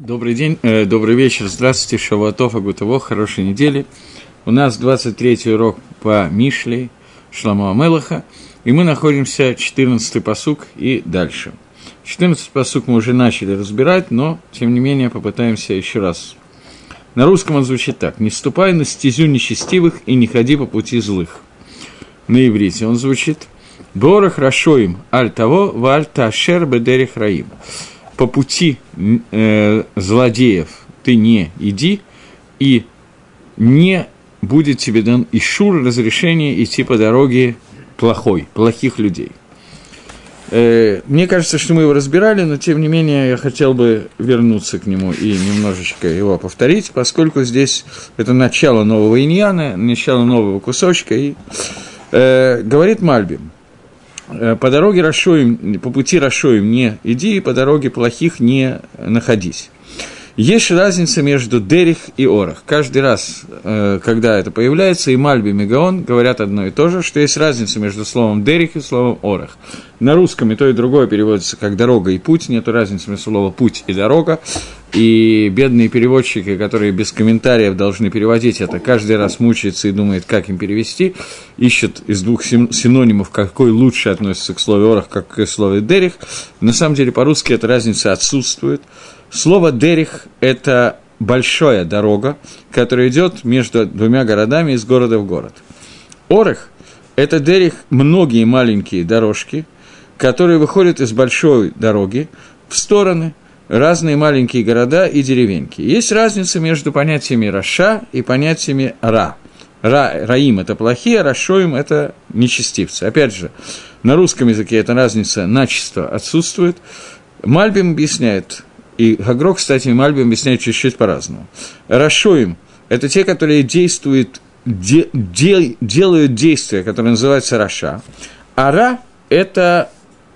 Добрый день, э, добрый вечер, здравствуйте, Шавуатов, Агутово, хорошей недели. У нас 23-й урок по Мишле, Шламу Амелаха, и мы находимся 14-й посук и дальше. 14-й посук мы уже начали разбирать, но, тем не менее, попытаемся еще раз. На русском он звучит так. «Не ступай на стезю нечестивых и не ходи по пути злых». На иврите он звучит «Борах рашоим аль того, валь ташер бедерих раим» по пути э, злодеев ты не иди, и не будет тебе дан ишур, разрешение идти по дороге плохой, плохих людей. Э, мне кажется, что мы его разбирали, но тем не менее я хотел бы вернуться к нему и немножечко его повторить, поскольку здесь это начало нового иньяна, начало нового кусочка, и э, говорит Мальбим – по дороге Рашоим, по пути Рашоим не иди, и по дороге плохих не находись. Есть разница между Дерих и Орах. Каждый раз, э, когда это появляется, и Мальби, и Мегаон говорят одно и то же, что есть разница между словом Дерих и словом Орах. На русском и то, и другое переводится как «дорога» и «путь», нет разницы между словом «путь» и «дорога». И бедные переводчики, которые без комментариев должны переводить это, каждый раз мучаются и думают, как им перевести, ищут из двух синонимов, какой лучше относится к слову «орах», как к слову «дерих». На самом деле, по-русски эта разница отсутствует – Слово «дерих» – это большая дорога, которая идет между двумя городами из города в город. Орех – это дерих многие маленькие дорожки, которые выходят из большой дороги в стороны, разные маленькие города и деревеньки. Есть разница между понятиями «раша» и понятиями «ра». Ра, раим – это плохие, рашоим – это нечестивцы. Опять же, на русском языке эта разница начисто отсутствует. Мальбим объясняет, и Гагро, кстати, и Мальби объясняют чуть-чуть по-разному. Рашоим – это те, которые действуют, де, де, делают действия, которые называются Раша. А Ра – это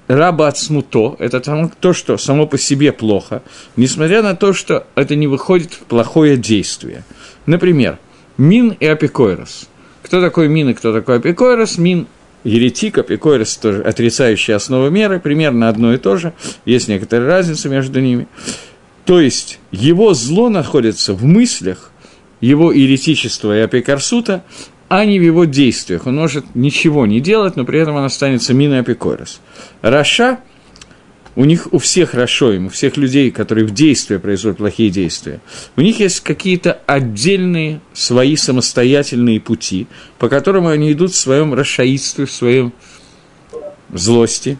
раба от смуто, это то, что само по себе плохо, несмотря на то, что это не выходит в плохое действие. Например, Мин и Апикойрос. Кто такой Мин и кто такой Апикойрос? Мин еретик, апикорис, тоже отрицающий основу меры, примерно одно и то же, есть некоторая разница между ними. То есть его зло находится в мыслях, его еретичество и апикарсута, а не в его действиях. Он может ничего не делать, но при этом он останется мина апикорис. Раша – у них у всех им, у всех людей, которые в действии производят плохие действия, у них есть какие-то отдельные свои самостоятельные пути, по которым они идут в своем расшаидстве, в своем злости,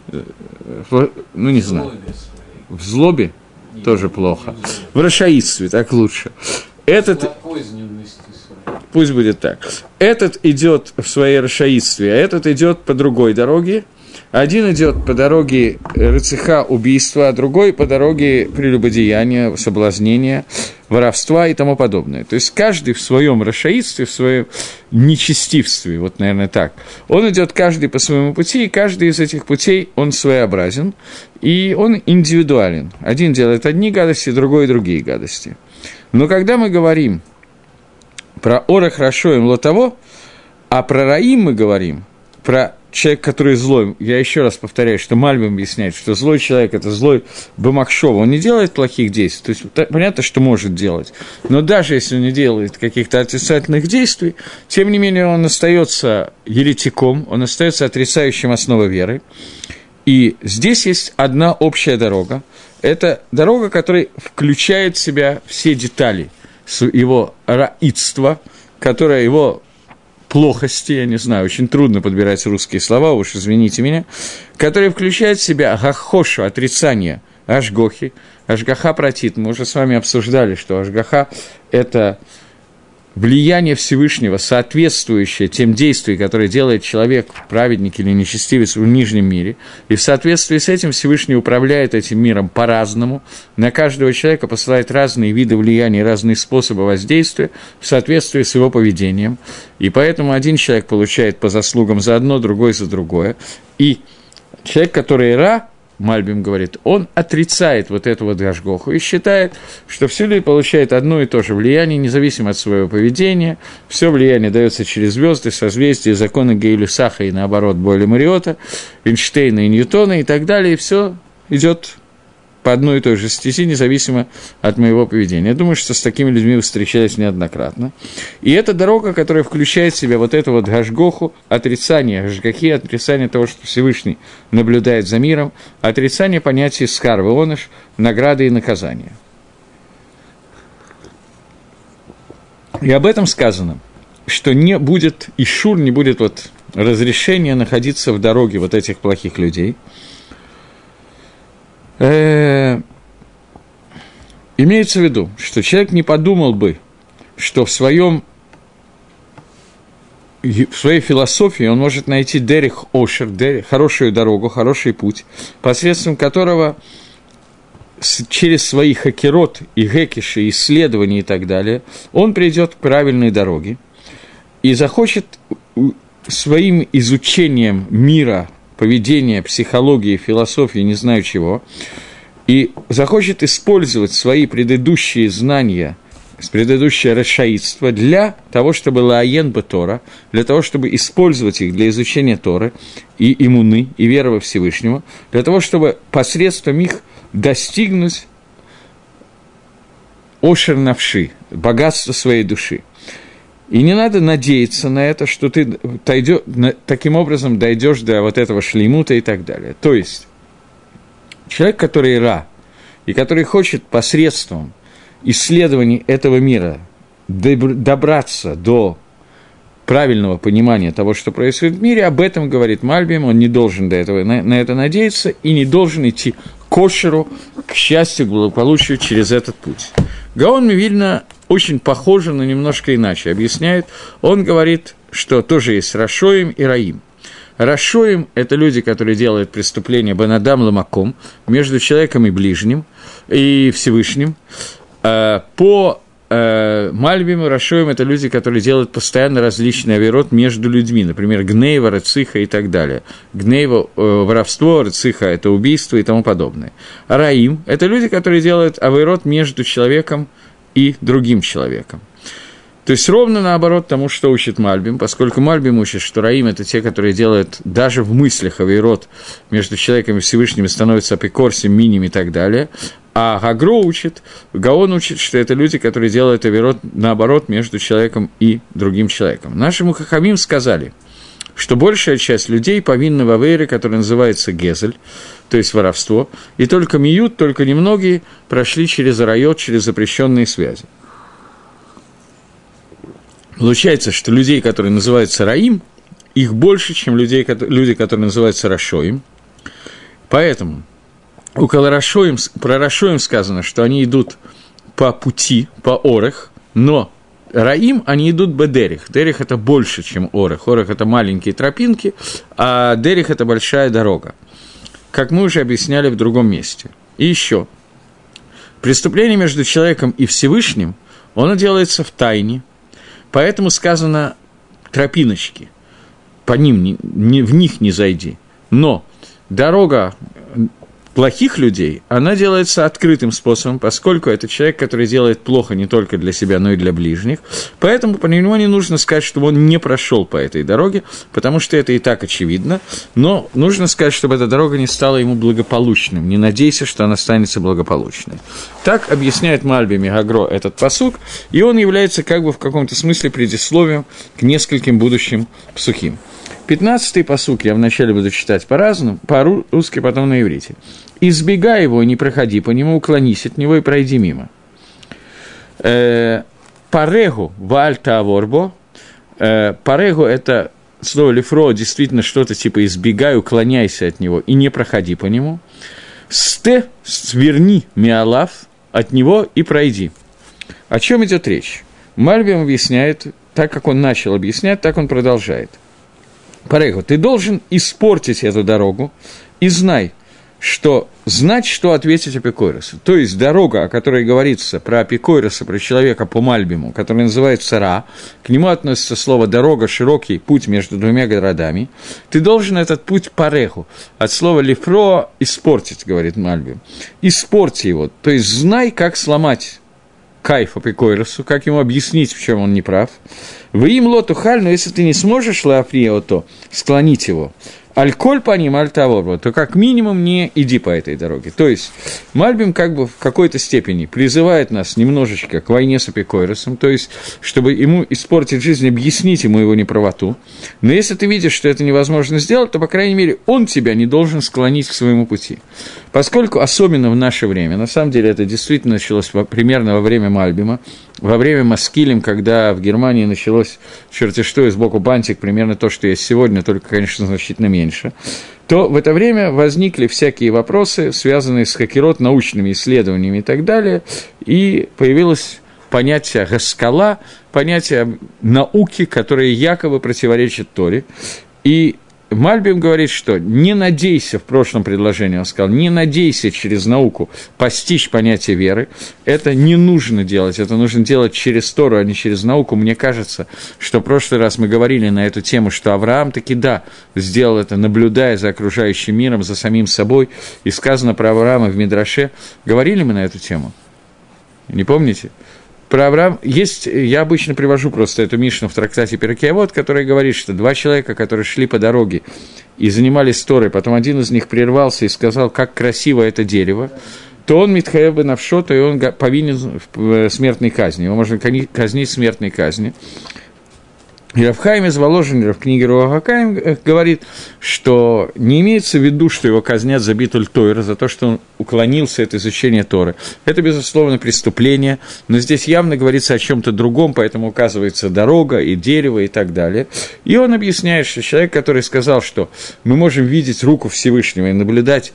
в, ну не знаю, в злобе тоже плохо, в расшаидстве так лучше. Этот, пусть будет так, этот идет в своей расшаидстве, а этот идет по другой дороге, один идет по дороге рыцеха убийства, а другой по дороге прелюбодеяния, соблазнения, воровства и тому подобное. То есть каждый в своем расшаидстве, в своем нечестивстве, вот, наверное, так. Он идет каждый по своему пути, и каждый из этих путей, он своеобразен, и он индивидуален. Один делает одни гадости, другой – другие гадости. Но когда мы говорим про ора хорошо им лотово, а про раим мы говорим, про человек, который злой, я еще раз повторяю, что Мальбим объясняет, что злой человек – это злой Бамахшова, он не делает плохих действий, то есть понятно, что может делать, но даже если он не делает каких-то отрицательных действий, тем не менее он остается еретиком, он остается отрицающим основы веры, и здесь есть одна общая дорога, это дорога, которая включает в себя все детали его раидства, которая его плохости, я не знаю, очень трудно подбирать русские слова, уж извините меня, которые включают в себя гахошу, отрицание ашгохи, ашгаха протит. Мы уже с вами обсуждали, что ашгаха – это влияние Всевышнего, соответствующее тем действиям, которые делает человек, праведник или нечестивец в нижнем мире, и в соответствии с этим Всевышний управляет этим миром по-разному, на каждого человека посылает разные виды влияния, разные способы воздействия в соответствии с его поведением, и поэтому один человек получает по заслугам за одно, другой за другое, и человек, который Ра, Мальбим говорит, он отрицает вот эту вот Гашгоху и считает, что все люди получают одно и то же влияние, независимо от своего поведения, все влияние дается через звезды, созвездия, законы Гейлюсаха и наоборот Бойля Мариота, Эйнштейна и Ньютона и так далее, и все идет по одной и той же стези, независимо от моего поведения. Я думаю, что с такими людьми встречались неоднократно. И это дорога, которая включает в себя вот это вот гашгоху, отрицание гашгахи, отрицание того, что Всевышний наблюдает за миром, отрицание понятия скар, оныш, награды и наказания. И об этом сказано, что не будет, и шур не будет вот разрешения находиться в дороге вот этих плохих людей. Э, имеется в виду, что человек не подумал бы, что в своем в своей философии он может найти Дерих Ошер, Дерих, хорошую дорогу, хороший путь, посредством которого через свои хакерот и гекиши, исследования и так далее, он придет к правильной дороге и захочет своим изучением мира, поведения, психологии, философии, не знаю чего, и захочет использовать свои предыдущие знания, предыдущее расшаидство для того, чтобы лаен бы Тора, для того, чтобы использовать их для изучения Торы и иммуны, и веры во Всевышнего, для того, чтобы посредством их достигнуть ошер навши, богатства своей души – и не надо надеяться на это, что ты дойдё, таким образом дойдешь до вот этого шлеймута и так далее. То есть, человек, который ра, и который хочет посредством исследований этого мира добраться до правильного понимания того, что происходит в мире, об этом говорит Мальбим, он не должен до этого, на, на это надеяться и не должен идти к кошеру, к счастью, к благополучию через этот путь. Гаон Мивильна очень похоже, но немножко иначе объясняет. Он говорит, что тоже есть Рашоим и Раим. Рашоим – это люди, которые делают преступление Банадам Ламаком между человеком и ближним, и Всевышним. А, по э, Мальбиму, Рашоим – это люди, которые делают постоянно различные авирот между людьми, например, Гнейва, Рациха и так далее. Гнейва э, – воровство, Рациха – это убийство и тому подобное. Раим – это люди, которые делают авирот между человеком другим человеком. То есть ровно наоборот тому, что учит Мальбим, поскольку Мальбим учит, что Раим – это те, которые делают даже в мыслях авейрот между человеком и Всевышним, становятся апикорсим, миним и так далее. А Гагро учит, Гаон учит, что это люди, которые делают авейрот наоборот между человеком и другим человеком. Нашему Хахамим сказали, что большая часть людей повинна в авейре, которая называется Гезель, то есть воровство, и только Миют, только немногие прошли через райот, через запрещенные связи. Получается, что людей, которые называются Раим, их больше, чем людей, люди, которые называются Рашоим. Поэтому около Рашоим, про Рашоим сказано, что они идут по пути, по Орех, но Раим, они идут Бедерих. Дерих – это больше, чем Орех. Орех – это маленькие тропинки, а Дерих – это большая дорога как мы уже объясняли в другом месте. И еще. Преступление между человеком и Всевышним, оно делается в тайне, поэтому сказано тропиночки, по ним, не, не, в них не зайди. Но дорога плохих людей, она делается открытым способом, поскольку это человек, который делает плохо не только для себя, но и для ближних. Поэтому по нему не нужно сказать, чтобы он не прошел по этой дороге, потому что это и так очевидно. Но нужно сказать, чтобы эта дорога не стала ему благополучным. Не надейся, что она останется благополучной. Так объясняет Мальби Мегагро этот посук, и он является как бы в каком-то смысле предисловием к нескольким будущим псухим. Пятнадцатый посук я вначале буду читать по-разному, по-русски, потом на иврите. «Избегай его, не проходи по нему, уклонись от него и пройди мимо». Э, парегу вальта аворбо. Э, парегу – это слово лифро, действительно что-то типа «избегай, уклоняйся от него и не проходи по нему». «Сте» – «сверни миалав от него и пройди». О чем идет речь? Мальбим объясняет, так как он начал объяснять, так он продолжает – Пареху, ты должен испортить эту дорогу и знай, что знать, что ответить Апикойросу. То есть дорога, о которой говорится про Апикойроса, про человека по Мальбиму, который называется Ра, к нему относится слово «дорога», «широкий путь между двумя городами», ты должен этот путь пареху, от слова «лифро» испортить, говорит Мальбим. Испорти его, то есть знай, как сломать кайф Апикойросу, как ему объяснить, в чем он не прав. Вы им лоту халь, но если ты не сможешь лафрио, то склонить его, альколь по ним, аль того, то как минимум не иди по этой дороге. То есть Мальбим как бы в какой-то степени призывает нас немножечко к войне с Апикойросом, то есть чтобы ему испортить жизнь, объяснить ему его неправоту. Но если ты видишь, что это невозможно сделать, то, по крайней мере, он тебя не должен склонить к своему пути. Поскольку, особенно в наше время, на самом деле это действительно началось примерно во время Мальбима, во время Маскилем, когда в Германии началось черти что и сбоку бантик, примерно то, что есть сегодня, только, конечно, значительно меньше, то в это время возникли всякие вопросы, связанные с хакерот, научными исследованиями и так далее, и появилось понятие «гаскала», понятие науки, которое якобы противоречит Торе. И Мальбим говорит, что не надейся, в прошлом предложении он сказал, не надейся через науку постичь понятие веры. Это не нужно делать, это нужно делать через Тору, а не через науку. Мне кажется, что в прошлый раз мы говорили на эту тему, что Авраам таки да, сделал это, наблюдая за окружающим миром, за самим собой. И сказано про Авраама в Мидраше. Говорили мы на эту тему? Не помните? Про Авраам есть, я обычно привожу просто эту Мишну в трактате Перекиавод, который говорит, что два человека, которые шли по дороге и занимались Торой, потом один из них прервался и сказал, как красиво это дерево, то он Митхаеба Навшота, и он повинен в смертной казни. Его можно казнить смертной казни. И Равхайм из Воложенера в книге Руахакаем э, говорит, что не имеется в виду, что его казнят за битуль Тойра, за то, что он уклонился от изучения Торы. Это, безусловно, преступление, но здесь явно говорится о чем-то другом, поэтому указывается дорога и дерево и так далее. И он объясняет, что человек, который сказал, что мы можем видеть руку Всевышнего и наблюдать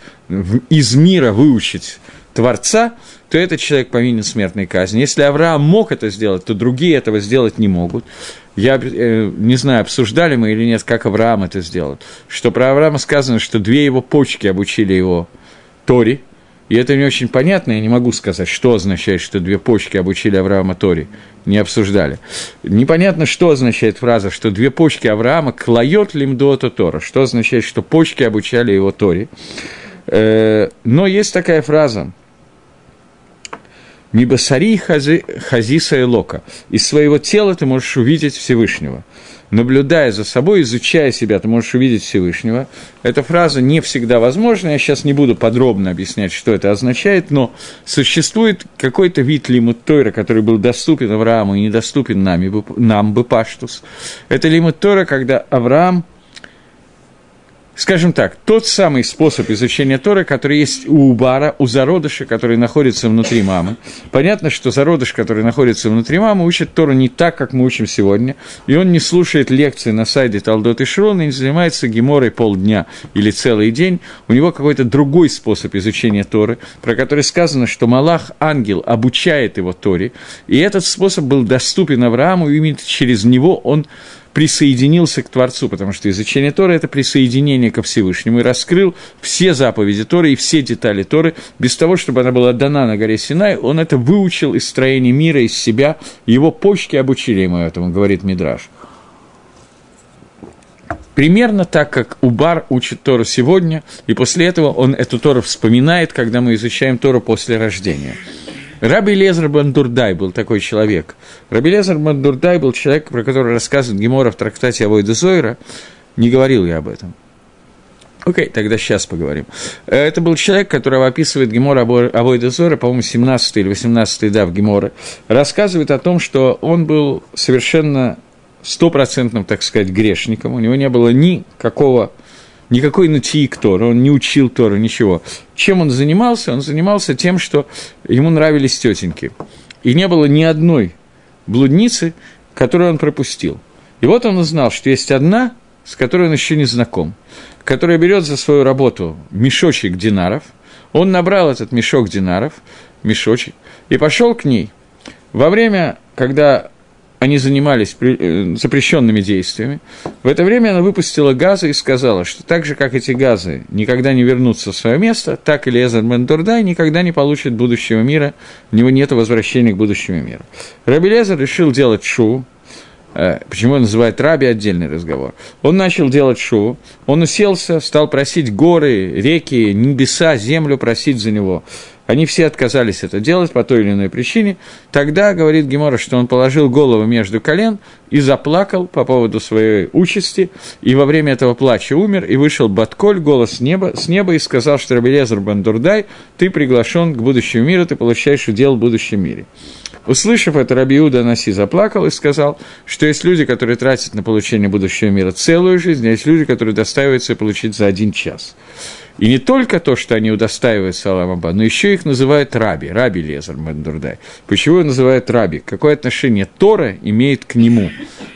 из мира, выучить Творца, то этот человек повинен смертной казни. Если Авраам мог это сделать, то другие этого сделать не могут. Я э, не знаю, обсуждали мы или нет, как Авраам это сделал. Что про Авраама сказано, что две его почки обучили его Тори, и это не очень понятно, я не могу сказать, что означает, что две почки обучили Авраама Тори. Не обсуждали. Непонятно, что означает фраза, что две почки Авраама клает лимдота Тора. Что означает, что почки обучали его Тори. Э, но есть такая фраза, Мибасари хази, хазиса и лока. Из своего тела ты можешь увидеть Всевышнего. Наблюдая за собой, изучая себя, ты можешь увидеть Всевышнего. Эта фраза не всегда возможна, я сейчас не буду подробно объяснять, что это означает, но существует какой-то вид лимут Тойра, который был доступен Аврааму и недоступен нам, нам бы Паштус. Это лимут Тойра, когда Авраам – скажем так, тот самый способ изучения Торы, который есть у Убара, у зародыша, который находится внутри мамы. Понятно, что зародыш, который находится внутри мамы, учит Тору не так, как мы учим сегодня, и он не слушает лекции на сайте Талдот и Шрон, и не занимается геморой полдня или целый день. У него какой-то другой способ изучения Торы, про который сказано, что Малах, ангел, обучает его Торе, и этот способ был доступен Аврааму, и именно через него он присоединился к Творцу, потому что изучение Торы – это присоединение ко Всевышнему, и раскрыл все заповеди Торы и все детали Торы, без того, чтобы она была дана на горе Синай, он это выучил из строения мира, из себя, его почки обучили ему этому, говорит Мидраш. Примерно так, как Убар учит Тору сегодня, и после этого он эту Тору вспоминает, когда мы изучаем Тору после рождения – Раби Лезер Бандурдай был такой человек. Раби Лезер Бандурдай был человек, про которого рассказывает Гемора в трактате Авойда Зойра. Не говорил я об этом. Окей, okay, тогда сейчас поговорим. Это был человек, которого описывает Гемора Авойда Зойра, по-моему, 17 или 18 да, в Гемора. Рассказывает о том, что он был совершенно стопроцентным, так сказать, грешником. У него не было никакого никакой натиик Тора, он не учил Тору, ничего. Чем он занимался? Он занимался тем, что ему нравились тетеньки. И не было ни одной блудницы, которую он пропустил. И вот он узнал, что есть одна, с которой он еще не знаком, которая берет за свою работу мешочек динаров. Он набрал этот мешок динаров, мешочек, и пошел к ней. Во время, когда они занимались э, запрещенными действиями. В это время она выпустила газы и сказала, что так же, как эти газы никогда не вернутся в свое место, так и Лезер Мендурдай никогда не получит будущего мира, у него нет возвращения к будущему миру. Раби Лезер решил делать шу, э, Почему он называет Раби отдельный разговор? Он начал делать шоу, он уселся, стал просить горы, реки, небеса, землю просить за него они все отказались это делать по той или иной причине, тогда говорит Гемора, что он положил голову между колен и заплакал по поводу своей участи, и во время этого плача умер, и вышел Батколь, голос неба, с неба и сказал, что Рабелезер Бандурдай, ты приглашен к будущему миру, ты получаешь удел в будущем мире. Услышав это, Рабиуда Наси заплакал и сказал, что есть люди, которые тратят на получение будущего мира целую жизнь, а есть люди, которые достаиваются получить за один час. И не только то, что они удостаиваются Аламаба, но еще их называют раби, раби Лезар Мандурдай. Почему его называют раби? Какое отношение Тора имеет к нему?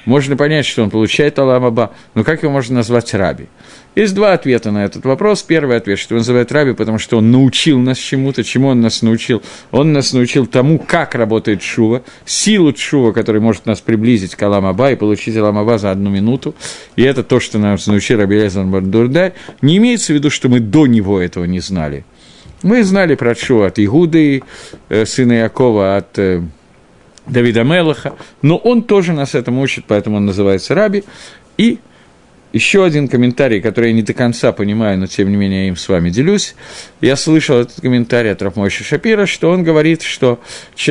Можно понять, что он получает Аламаба, но как его можно назвать раби? Есть два ответа на этот вопрос. Первый ответ, что его называют Раби, потому что он научил нас чему-то. Чему он нас научил? Он нас научил тому, как работает Шува, силу Шува, который может нас приблизить к Аламаба и получить Аламаба за одну минуту. И это то, что нас научил Раби Лезан Бардурдай. Не имеется в виду, что мы до него этого не знали. Мы знали про Шува от Игуды, э, сына Якова, от э, Давида Мелаха, но он тоже нас этому учит, поэтому он называется Раби. И еще один комментарий, который я не до конца понимаю, но тем не менее я им с вами делюсь. Я слышал этот комментарий от Рафмойши Шапира, что он говорит, что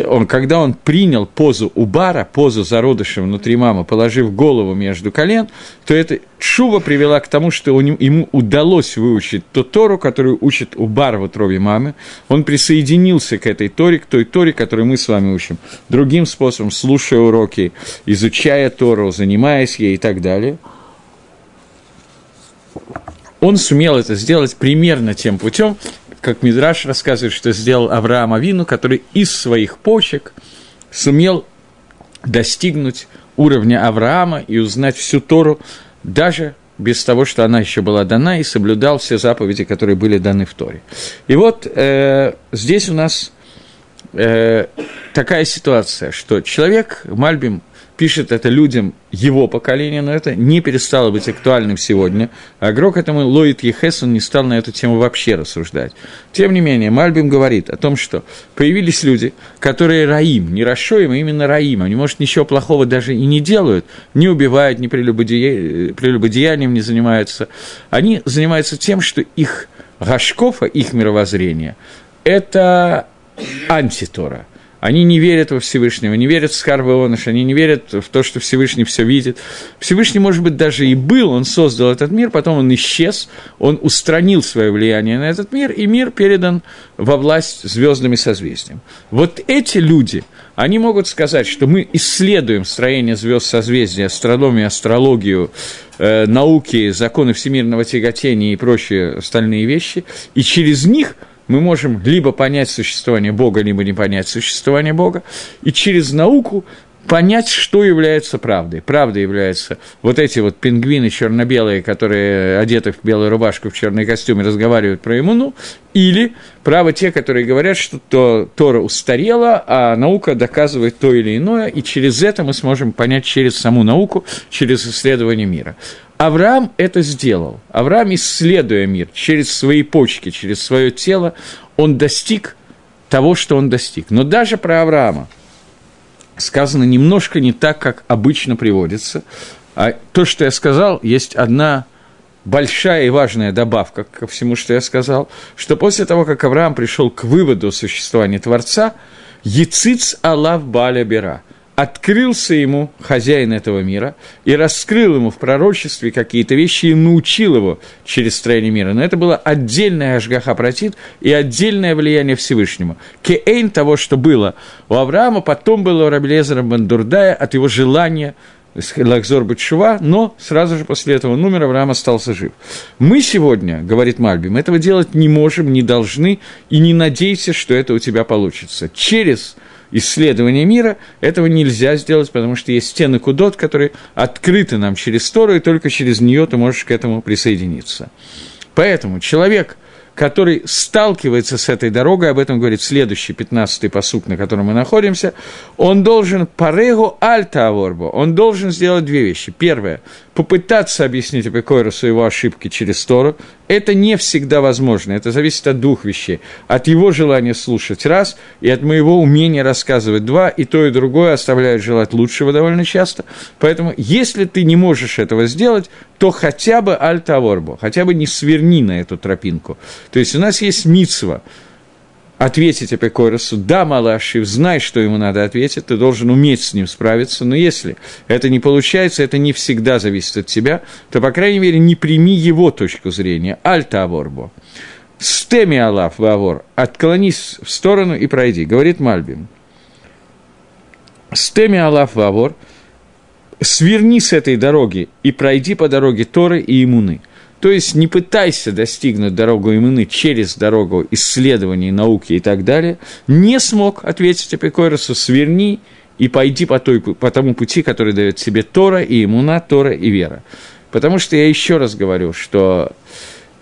он, когда он принял позу Убара, позу зародыша внутри мамы, положив голову между колен, то эта чува привела к тому, что ему удалось выучить ту Тору, которую учит Убар в утробе мамы. Он присоединился к этой Торе, к той Торе, которую мы с вами учим, другим способом, слушая уроки, изучая Тору, занимаясь ей и так далее – он сумел это сделать примерно тем путем, как Мидраш рассказывает, что сделал Авраам Авину, который из своих почек сумел достигнуть уровня Авраама и узнать всю Тору, даже без того, что она еще была дана, и соблюдал все заповеди, которые были даны в Торе. И вот э, здесь у нас э, такая ситуация, что человек, Мальбим, пишет это людям его поколения, но это не перестало быть актуальным сегодня. А игрок этому Лоид Ехес, он не стал на эту тему вообще рассуждать. Тем не менее, Мальбим говорит о том, что появились люди, которые раим, не расшоим, а именно раим. Они, может, ничего плохого даже и не делают, не убивают, не прелюбодея... прелюбодеянием не занимаются. Они занимаются тем, что их Гашкофа, их мировоззрение, это антитора – они не верят во Всевышнего, не верят в Скарбооныш, они не верят в то, что Всевышний все видит. Всевышний, может быть, даже и был, он создал этот мир, потом он исчез, он устранил свое влияние на этот мир, и мир передан во власть звездным созвездиям. Вот эти люди, они могут сказать, что мы исследуем строение звезд созвездия, астрономию, астрологию, э, науки, законы всемирного тяготения и прочие остальные вещи, и через них – мы можем либо понять существование Бога, либо не понять существование Бога, и через науку понять, что является правдой. Правдой являются вот эти вот пингвины черно-белые, которые одеты в белую рубашку, в черный костюм и разговаривают про иммуну, или правы те, которые говорят, что то, Тора устарела, а наука доказывает то или иное, и через это мы сможем понять через саму науку, через исследование мира. Авраам это сделал. Авраам, исследуя мир через свои почки, через свое тело, он достиг того, что он достиг. Но даже про Авраама сказано немножко не так, как обычно приводится. А то, что я сказал, есть одна большая и важная добавка ко всему, что я сказал, что после того, как Авраам пришел к выводу существования Творца, Яциц Аллах Баля Бера – открылся ему хозяин этого мира и раскрыл ему в пророчестве какие-то вещи и научил его через строение мира. Но это было отдельное Ашгаха Протит и отдельное влияние Всевышнему. Кеэйн того, что было у Авраама, потом было у Рабелезера Бандурдая от его желания Лакзор Батшува, но сразу же после этого номера Авраам остался жив. Мы сегодня, говорит Мальбим, этого делать не можем, не должны и не надейся, что это у тебя получится. Через исследования мира, этого нельзя сделать, потому что есть стены Кудот, которые открыты нам через Тору, и только через нее ты можешь к этому присоединиться. Поэтому человек, который сталкивается с этой дорогой, об этом говорит следующий, 15-й посук, на котором мы находимся, он должен парегу альта аворбо, он должен сделать две вещи. Первое – попытаться объяснить Эпикойрусу его ошибки через Тору, это не всегда возможно. Это зависит от двух вещей. От его желания слушать раз, и от моего умения рассказывать два, и то, и другое оставляют желать лучшего довольно часто. Поэтому, если ты не можешь этого сделать, то хотя бы альтаворбо, хотя бы не сверни на эту тропинку. То есть у нас есть мицва ответить Апикоросу, да, Малашив, знай, что ему надо ответить, ты должен уметь с ним справиться, но если это не получается, это не всегда зависит от тебя, то, по крайней мере, не прими его точку зрения, альта аворбо. Стеми Аллах Вавор, отклонись в сторону и пройди, говорит Мальбим. Стеми Аллах Вавор, сверни с этой дороги и пройди по дороге Торы и Имуны – то есть не пытайся достигнуть дорогу иммуны через дорогу исследований, науки и так далее. Не смог ответить Апикойросу, сверни и пойди по, той, по тому пути, который дает себе Тора и иммуна, Тора и вера. Потому что я еще раз говорю, что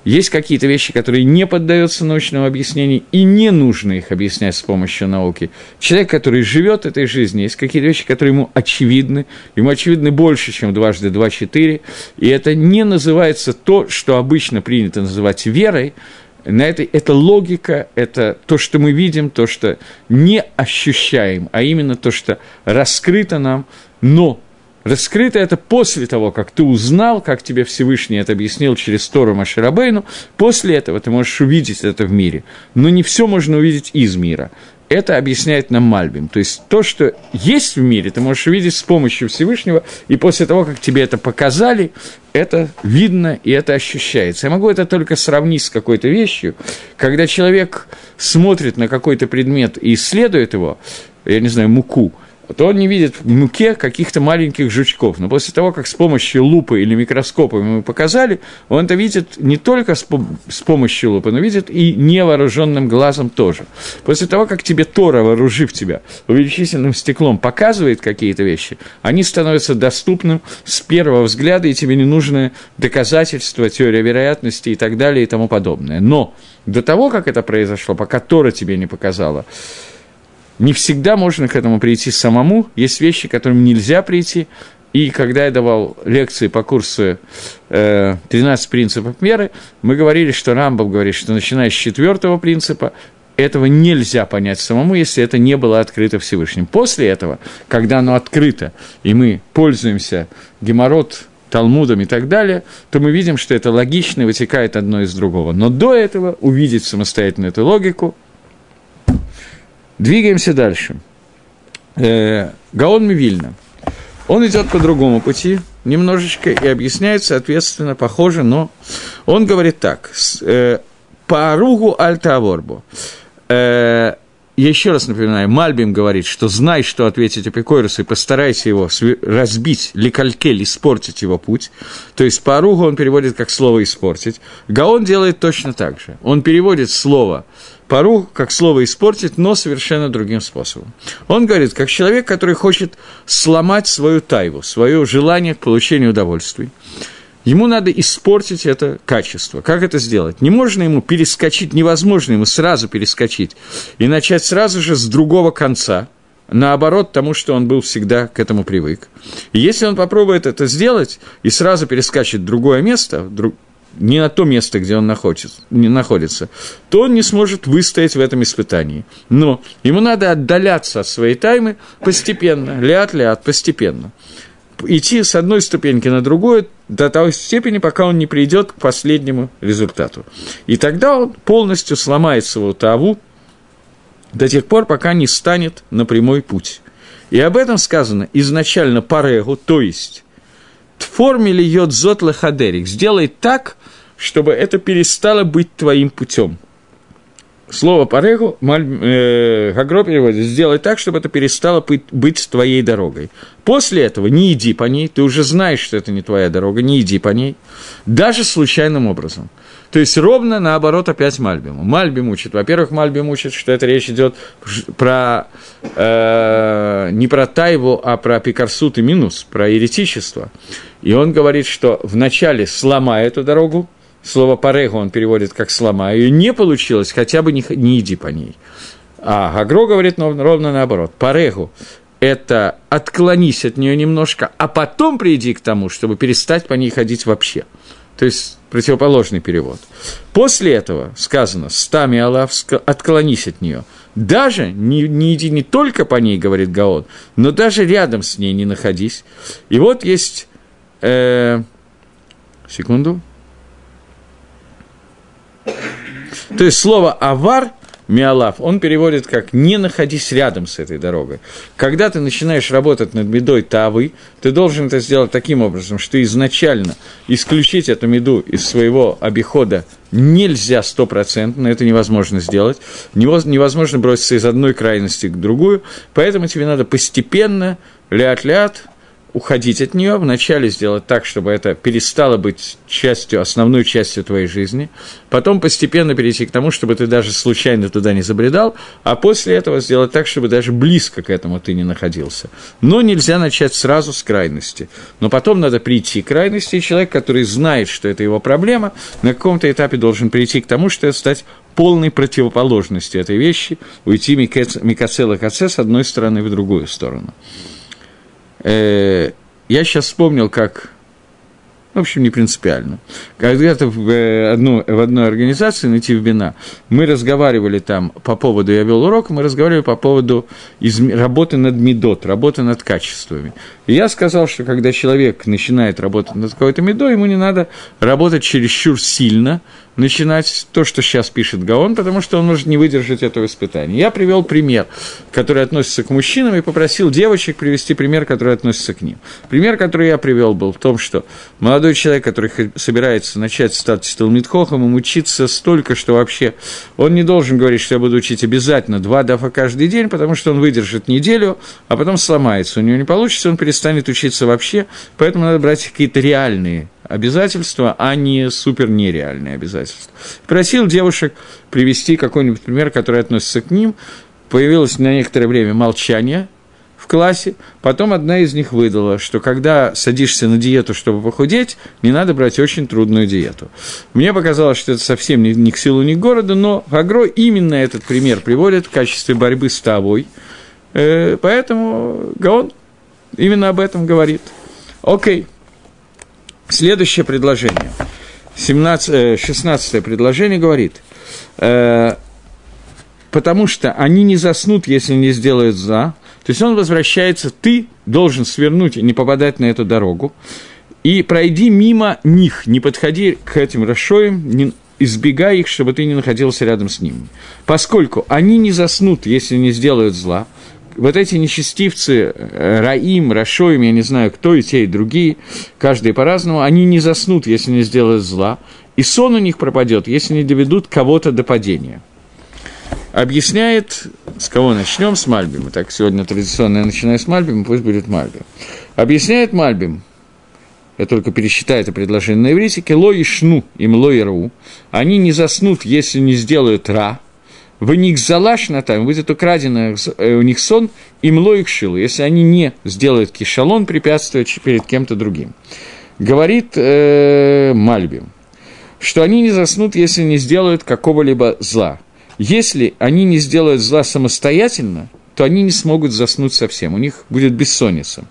есть какие-то вещи, которые не поддаются научному объяснению, и не нужно их объяснять с помощью науки. Человек, который живет этой жизнью, есть какие-то вещи, которые ему очевидны, ему очевидны больше, чем дважды два четыре, и это не называется то, что обычно принято называть верой, на это, это логика, это то, что мы видим, то, что не ощущаем, а именно то, что раскрыто нам, но Раскрыто это после того, как ты узнал, как тебе Всевышний это объяснил через Тору Маширабейну, после этого ты можешь увидеть это в мире. Но не все можно увидеть из мира. Это объясняет нам Мальбим. То есть то, что есть в мире, ты можешь увидеть с помощью Всевышнего, и после того, как тебе это показали, это видно и это ощущается. Я могу это только сравнить с какой-то вещью, когда человек смотрит на какой-то предмет и исследует его, я не знаю, муку – то он не видит в муке каких-то маленьких жучков. Но после того, как с помощью лупы или микроскопа ему показали, он это видит не только с, помощью лупы, но видит и невооруженным глазом тоже. После того, как тебе Тора, вооружив тебя увеличительным стеклом, показывает какие-то вещи, они становятся доступным с первого взгляда, и тебе не нужны доказательства, теория вероятности и так далее и тому подобное. Но до того, как это произошло, пока Тора тебе не показала, не всегда можно к этому прийти самому. Есть вещи, к которым нельзя прийти. И когда я давал лекции по курсу э, 13 принципов меры, мы говорили, что Рамбов говорит, что начиная с четвертого принципа, этого нельзя понять самому, если это не было открыто Всевышним. После этого, когда оно открыто, и мы пользуемся геморрот, Талмудом и так далее, то мы видим, что это логично вытекает одно из другого. Но до этого увидеть самостоятельно эту логику Двигаемся дальше. Э, Гаон Мивильна. Он идет по другому пути, немножечко, и объясняет, соответственно, похоже, но он говорит так. Э, по Аругу Альта-Аворбу. Еще раз напоминаю, Мальбим говорит, что знай, что ответить Апикойрусу, и постарайся его разбить, ликалькель, испортить его путь. То есть по Аругу он переводит как слово «испортить». Гаон делает точно так же. Он переводит слово пару как слово испортить, но совершенно другим способом. Он говорит, как человек, который хочет сломать свою тайву, свое желание к получению удовольствий. Ему надо испортить это качество. Как это сделать? Не можно ему перескочить, невозможно ему сразу перескочить и начать сразу же с другого конца, наоборот тому, что он был всегда к этому привык. И если он попробует это сделать и сразу перескачет в другое место, не на то место, где он находится, не находится, то он не сможет выстоять в этом испытании. Но ему надо отдаляться от своей таймы постепенно, ляд-ляд, постепенно. Идти с одной ступеньки на другую до той степени, пока он не придет к последнему результату. И тогда он полностью сломает свою таву до тех пор, пока не станет на прямой путь. И об этом сказано изначально парегу, то есть ли йод зот лехадерик. Сделай так, чтобы это перестало быть твоим путем. Слово парегу э, Гагро переводит, сделай так, чтобы это перестало быть твоей дорогой. После этого не иди по ней, ты уже знаешь, что это не твоя дорога, не иди по ней, даже случайным образом. То есть ровно наоборот опять Мальбиму. Мальбим учит. Во-первых, Мальбим учит, что это речь идет про э, не про Тайву, а про Пикарсут и Минус, про еретичество. И он говорит, что вначале сломай эту дорогу, слово «парегу» он переводит как «сломай», ее не получилось, хотя бы не, не иди по ней. А Гагро говорит ровно наоборот. Парегу – это отклонись от нее немножко, а потом приди к тому, чтобы перестать по ней ходить вообще. То есть противоположный перевод. После этого сказано «стами Аллах, отклонись от нее». Даже не, не иди не только по ней, говорит Гаон, но даже рядом с ней не находись. И вот есть... Э, секунду. То есть слово «авар» Миалав, он переводит как «не находись рядом с этой дорогой». Когда ты начинаешь работать над медой Тавы, ты должен это сделать таким образом, что изначально исключить эту меду из своего обихода нельзя стопроцентно, это невозможно сделать. Невозможно броситься из одной крайности к другую, поэтому тебе надо постепенно, ляд-ляд, уходить от нее, вначале сделать так, чтобы это перестало быть частью, основной частью твоей жизни, потом постепенно перейти к тому, чтобы ты даже случайно туда не забредал, а после этого сделать так, чтобы даже близко к этому ты не находился. Но нельзя начать сразу с крайности. Но потом надо прийти к крайности, и человек, который знает, что это его проблема, на каком-то этапе должен прийти к тому, что стать полной противоположностью этой вещи, уйти микацела каце с одной стороны в другую сторону. Э, я сейчас вспомнил, как в общем, не принципиально. Когда-то в, э, одну, в одной организации, найти в Бина, мы разговаривали там по поводу, я вел урок, мы разговаривали по поводу из, работы над медот, работы над качествами. И я сказал, что когда человек начинает работать над какой-то медой, ему не надо работать чересчур сильно, начинать то, что сейчас пишет Гаон, потому что он может не выдержать этого испытания. Я привел пример, который относится к мужчинам, и попросил девочек привести пример, который относится к ним. Пример, который я привел, был в том, что молодой человек, который собирается начать стать Талмитхохом, ему учиться столько, что вообще он не должен говорить, что я буду учить обязательно два дафа каждый день, потому что он выдержит неделю, а потом сломается. У него не получится, он перестанет учиться вообще, поэтому надо брать какие-то реальные обязательства, а не супер нереальные обязательства. Просил девушек привести какой-нибудь пример, который относится к ним. Появилось на некоторое время молчание в классе, потом одна из них выдала, что когда садишься на диету, чтобы похудеть, не надо брать очень трудную диету. Мне показалось, что это совсем не к силу, ни к городу, но Агро именно этот пример приводит в качестве борьбы с тобой. Э, поэтому Гаон именно об этом говорит. Окей. Следующее предложение, 17, 16 э, предложение говорит, э, потому что они не заснут, если не сделают за. То есть он возвращается, ты должен свернуть и не попадать на эту дорогу, и пройди мимо них, не подходи к этим расшоям, не, избегай их, чтобы ты не находился рядом с ними. Поскольку они не заснут, если не сделают зла, вот эти нечестивцы, э, Раим, Рашоим, я не знаю, кто и те, и другие, каждый по-разному, они не заснут, если не сделают зла, и сон у них пропадет, если не доведут кого-то до падения. Объясняет, с кого начнем, с Мальбима. Так, сегодня традиционно я начинаю с Мальбима, пусть будет Мальбим. Объясняет Мальбим, я только пересчитаю это предложение на иврите, ло и шну им ло и ру, они не заснут, если не сделают ра, в них залаш на там, будет украдено э, у них сон, и мло их шилу, если они не сделают кишалон, препятствуя перед кем-то другим. Говорит э, Мальбим, что они не заснут, если не сделают какого-либо зла. Если они не сделают зла самостоятельно, то они не смогут заснуть совсем, у них будет бессонница.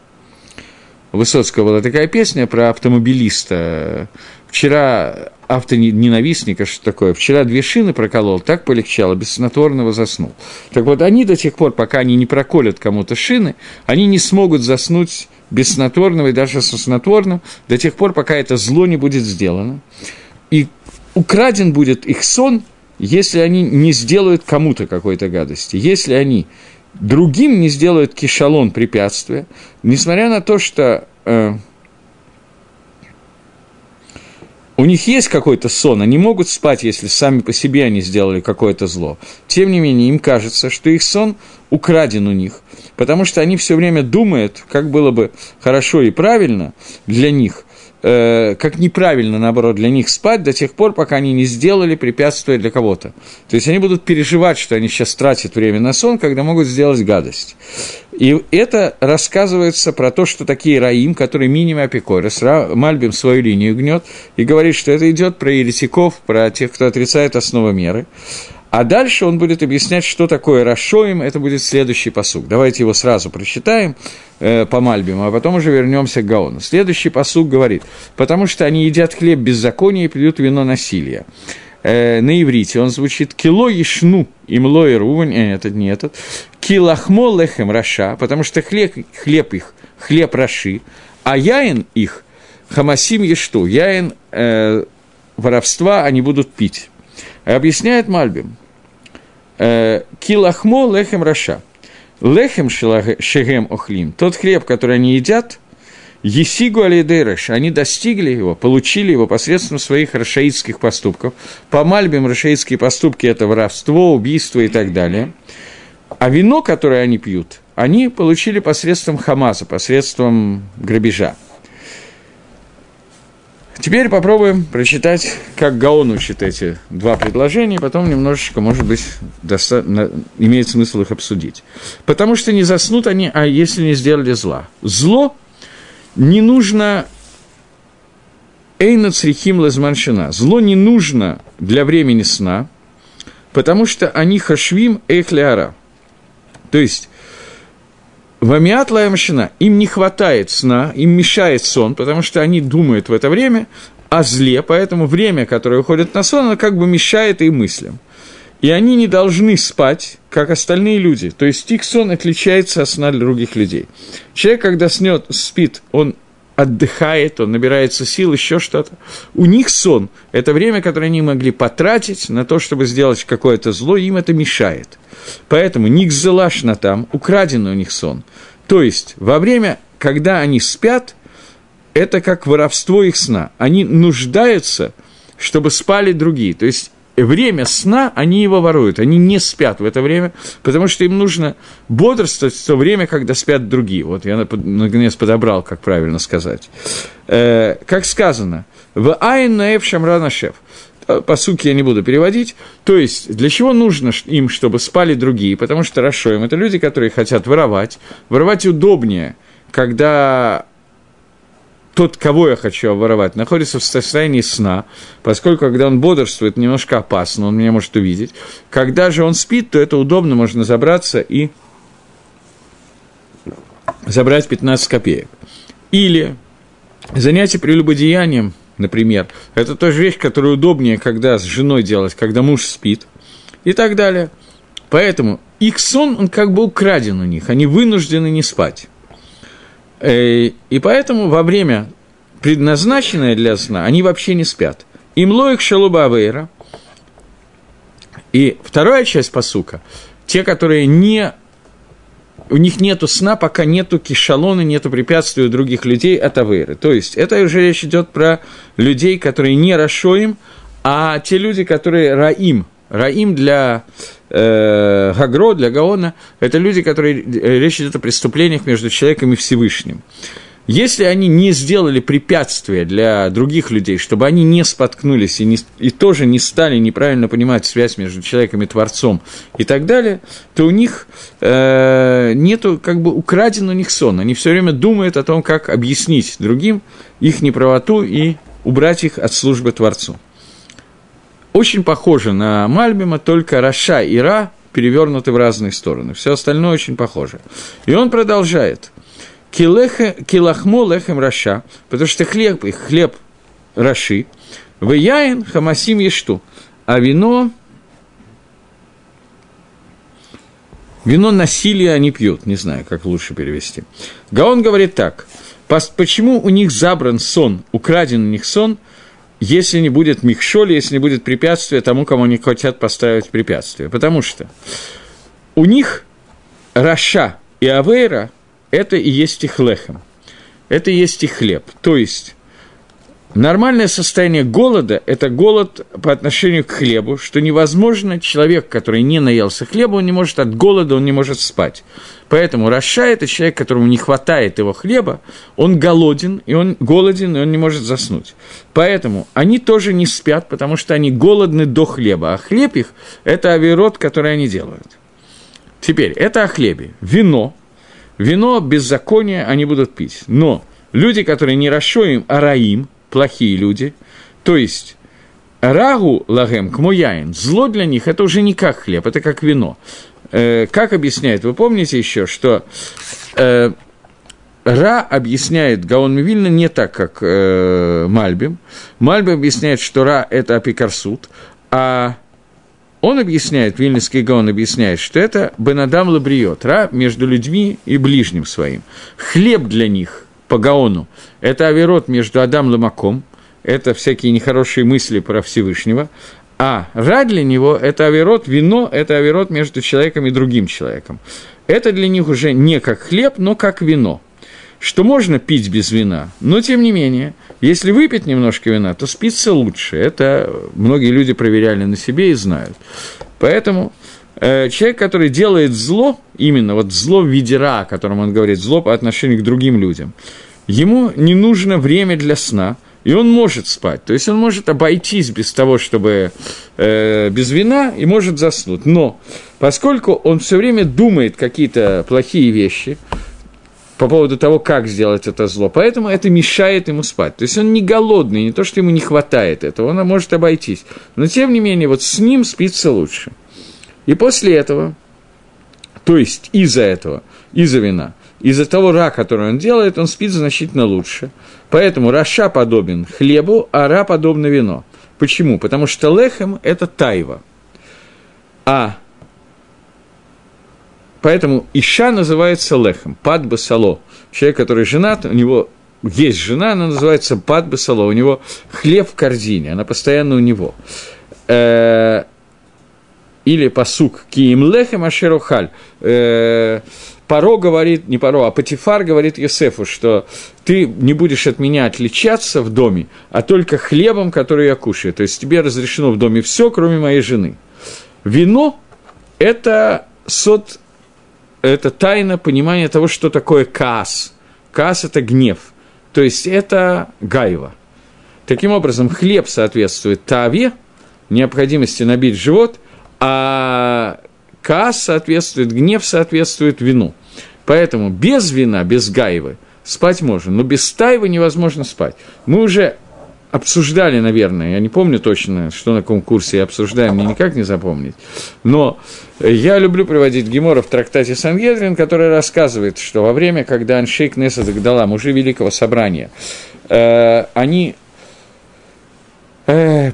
У Высоцкого была такая песня про автомобилиста. Вчера автоненавистника, что такое. Вчера две шины проколол, так полегчало, без снотворного заснул. Так вот, они до тех пор, пока они не проколят кому-то шины, они не смогут заснуть без снотворного и даже со снотворным до тех пор, пока это зло не будет сделано. И украден будет их сон, если они не сделают кому-то какой-то гадости. Если они другим не сделают кишалон препятствия, несмотря на то, что э, у них есть какой-то сон, они могут спать, если сами по себе они сделали какое-то зло. Тем не менее, им кажется, что их сон украден у них, потому что они все время думают, как было бы хорошо и правильно для них э, как неправильно, наоборот, для них спать до тех пор, пока они не сделали препятствие для кого-то. То есть они будут переживать, что они сейчас тратят время на сон, когда могут сделать гадость. И это рассказывается про то, что такие раим, которые минимум опекой, Мальбим свою линию гнет и говорит, что это идет про еретиков, про тех, кто отрицает основы меры. А дальше он будет объяснять, что такое Рашоим, это будет следующий посук. Давайте его сразу прочитаем э, по Мальбиму, а потом уже вернемся к Гаону. Следующий посук говорит, потому что они едят хлеб беззакония и пьют вино насилия. Э, на иврите он звучит «кило ешну им лой рувань», э, этот не этот, «килахмо лехем раша», потому что хлеб, хлеб их, хлеб раши, а яин их, хамасим ешту, яин э, воровства они будут пить. Объясняет Мальбим, Э, Килахмо лехем раша. Лехем шегем охлим. Тот хлеб, который они едят, Есигу алидереш, они достигли его, получили его посредством своих рашаидских поступков. По мальбим рашаидские поступки – это воровство, убийство и так далее. А вино, которое они пьют, они получили посредством хамаза, посредством грабежа. Теперь попробуем прочитать, как Гаон учит эти два предложения, потом немножечко, может быть, доста... имеет смысл их обсудить. Потому что не заснут они, а если не сделали зла. Зло не нужно Эйна црихим лазманшина. Зло не нужно для времени сна, потому что они хашвим эхляра. То есть, Вамиат лаямшина, им не хватает сна, им мешает сон, потому что они думают в это время о зле, поэтому время, которое уходит на сон, оно как бы мешает им мыслям. И они не должны спать, как остальные люди. То есть их сон отличается от сна других людей. Человек, когда снет, спит, он отдыхает, он набирается сил, еще что-то. У них сон – это время, которое они могли потратить на то, чтобы сделать какое-то зло, им это мешает. Поэтому ник залашна там, украденный у них сон. То есть, во время, когда они спят, это как воровство их сна. Они нуждаются, чтобы спали другие. То есть, время сна, они его воруют, они не спят в это время, потому что им нужно бодрствовать в то время, когда спят другие. Вот я наконец подобрал, как правильно сказать. Э, как сказано, в Айн Наэв Шамрана Шеф. По сути, я не буду переводить. То есть, для чего нужно им, чтобы спали другие? Потому что Рашоем – это люди, которые хотят воровать. Воровать удобнее, когда тот, кого я хочу обворовать, находится в состоянии сна, поскольку, когда он бодрствует, немножко опасно, он меня может увидеть. Когда же он спит, то это удобно, можно забраться и забрать 15 копеек. Или занятие прелюбодеянием, например, это тоже вещь, которая удобнее, когда с женой делать, когда муж спит, и так далее. Поэтому их сон, он как бы украден у них, они вынуждены не спать. Э, и поэтому во время, предназначенное для сна, они вообще не спят. Им лоик шалуба авейра. И вторая часть посука, те, которые не у них нету сна, пока нету кишалона, нету препятствий у других людей от авейры. То есть, это уже речь идет про людей, которые не рашоим, а те люди, которые раим. Раим для э, Гагро, для Гаона, это люди, которые, э, речь идет о преступлениях между человеком и Всевышним. Если они не сделали препятствия для других людей, чтобы они не споткнулись и, не, и тоже не стали неправильно понимать связь между человеком и Творцом и так далее, то у них э, нету, как бы украден у них сон. Они все время думают о том, как объяснить другим их неправоту и убрать их от службы Творцу очень похоже на Мальбима, только רשע и רע перевернуты в разные стороны. Все остальное очень похоже. И он продолжает. כי לחמו לחם רשע, потому что хлеб их хлеб Раши, ויין חמסים ישתו, а вино Вино насилия они пьют, не знаю, как лучше перевести. Гаон говорит так, почему у них забран сон, украден у них сон – если не будет מכשול, если не будет препятствия тому, кому они хотят поставить препятствие. Потому что у них רשע и עבירה – это и есть их לחם, это и есть их хлеб. То есть Нормальное состояние голода – это голод по отношению к хлебу, что невозможно, человек, который не наелся хлеба, он не может от голода, он не может спать. Поэтому רשע – это человек, которому не хватает его хлеба, он голоден, и он голоден, и он не может заснуть. Поэтому они тоже не спят, потому что они голодны до хлеба, а хлеб их – это авирот, который они делают. Теперь, это о хлебе. Вино. Вино беззакония они будут пить. Но люди, которые не Рашоим, а Раим – плохие люди. То есть, рагу лагем кмуяин, зло для них – это уже не как хлеб, это как вино. Э, как объясняет, вы помните еще, что э, Ра объясняет Гаон Мивильна не так, как э, Мальбим. Мальбим объясняет, что Ра – это апикарсут, а он объясняет, Вильнинский Гаон объясняет, что это Бенадам Лабриот, Ра между людьми и ближним своим. Хлеб для них – по Гаону, это авирот между Адам и Маком, это всякие нехорошие мысли про Всевышнего, А ра для него – это аверот, вино – это аверот между человеком и другим человеком. Это для них уже не как хлеб, но как вино. Что можно пить без вина, но тем не менее, если выпить немножко вина, то спится лучше. Это многие люди проверяли на себе и знают. Поэтому человек, который делает зло, именно вот зло в виде ра, о котором он говорит, зло по отношению к другим людям, ему не нужно время для сна – и он может спать. То есть он может обойтись без того, чтобы э, без вина, и может заснуть. Но поскольку он все время думает какие-то плохие вещи по поводу того, как сделать это зло, поэтому это мешает ему спать. То есть он не голодный, не то, что ему не хватает этого, он может обойтись. Но тем не менее, вот с ним спится лучше. И после этого, то есть из-за этого, из-за вина, из-за того ра, который он делает, он спит значительно лучше. Поэтому раша подобен хлебу, а ра подобно вино. Почему? Потому что лехем – это тайва. А поэтому Иша называется лехем, пад басало. Человек, который женат, у него есть жена, она называется пад басало, у него хлеб в корзине, она постоянно у него. Или посук киим лехем ашерухаль. Э, Паро говорит, не Паро, а Патифар говорит Есефу, что ты не будешь от меня отличаться в доме, а только хлебом, который я кушаю. То есть тебе разрешено в доме все, кроме моей жены. Вино – это сот, это тайна понимания того, что такое каас. Каас – это гнев. То есть это гайва. Таким образом, хлеб соответствует таве, необходимости набить живот, а каас соответствует, гнев соответствует вину. Поэтому без вина, без гайвы спать можно, но без тайвы невозможно спать. Мы уже обсуждали, наверное, я не помню точно, что на конкурсе обсуждаем, мне никак не запомнить, но я люблю приводить Гемора в трактате Сангедрин, который рассказывает, что во время, когда Аншейк Неса Дагдала, мужи Великого Собрания, э, они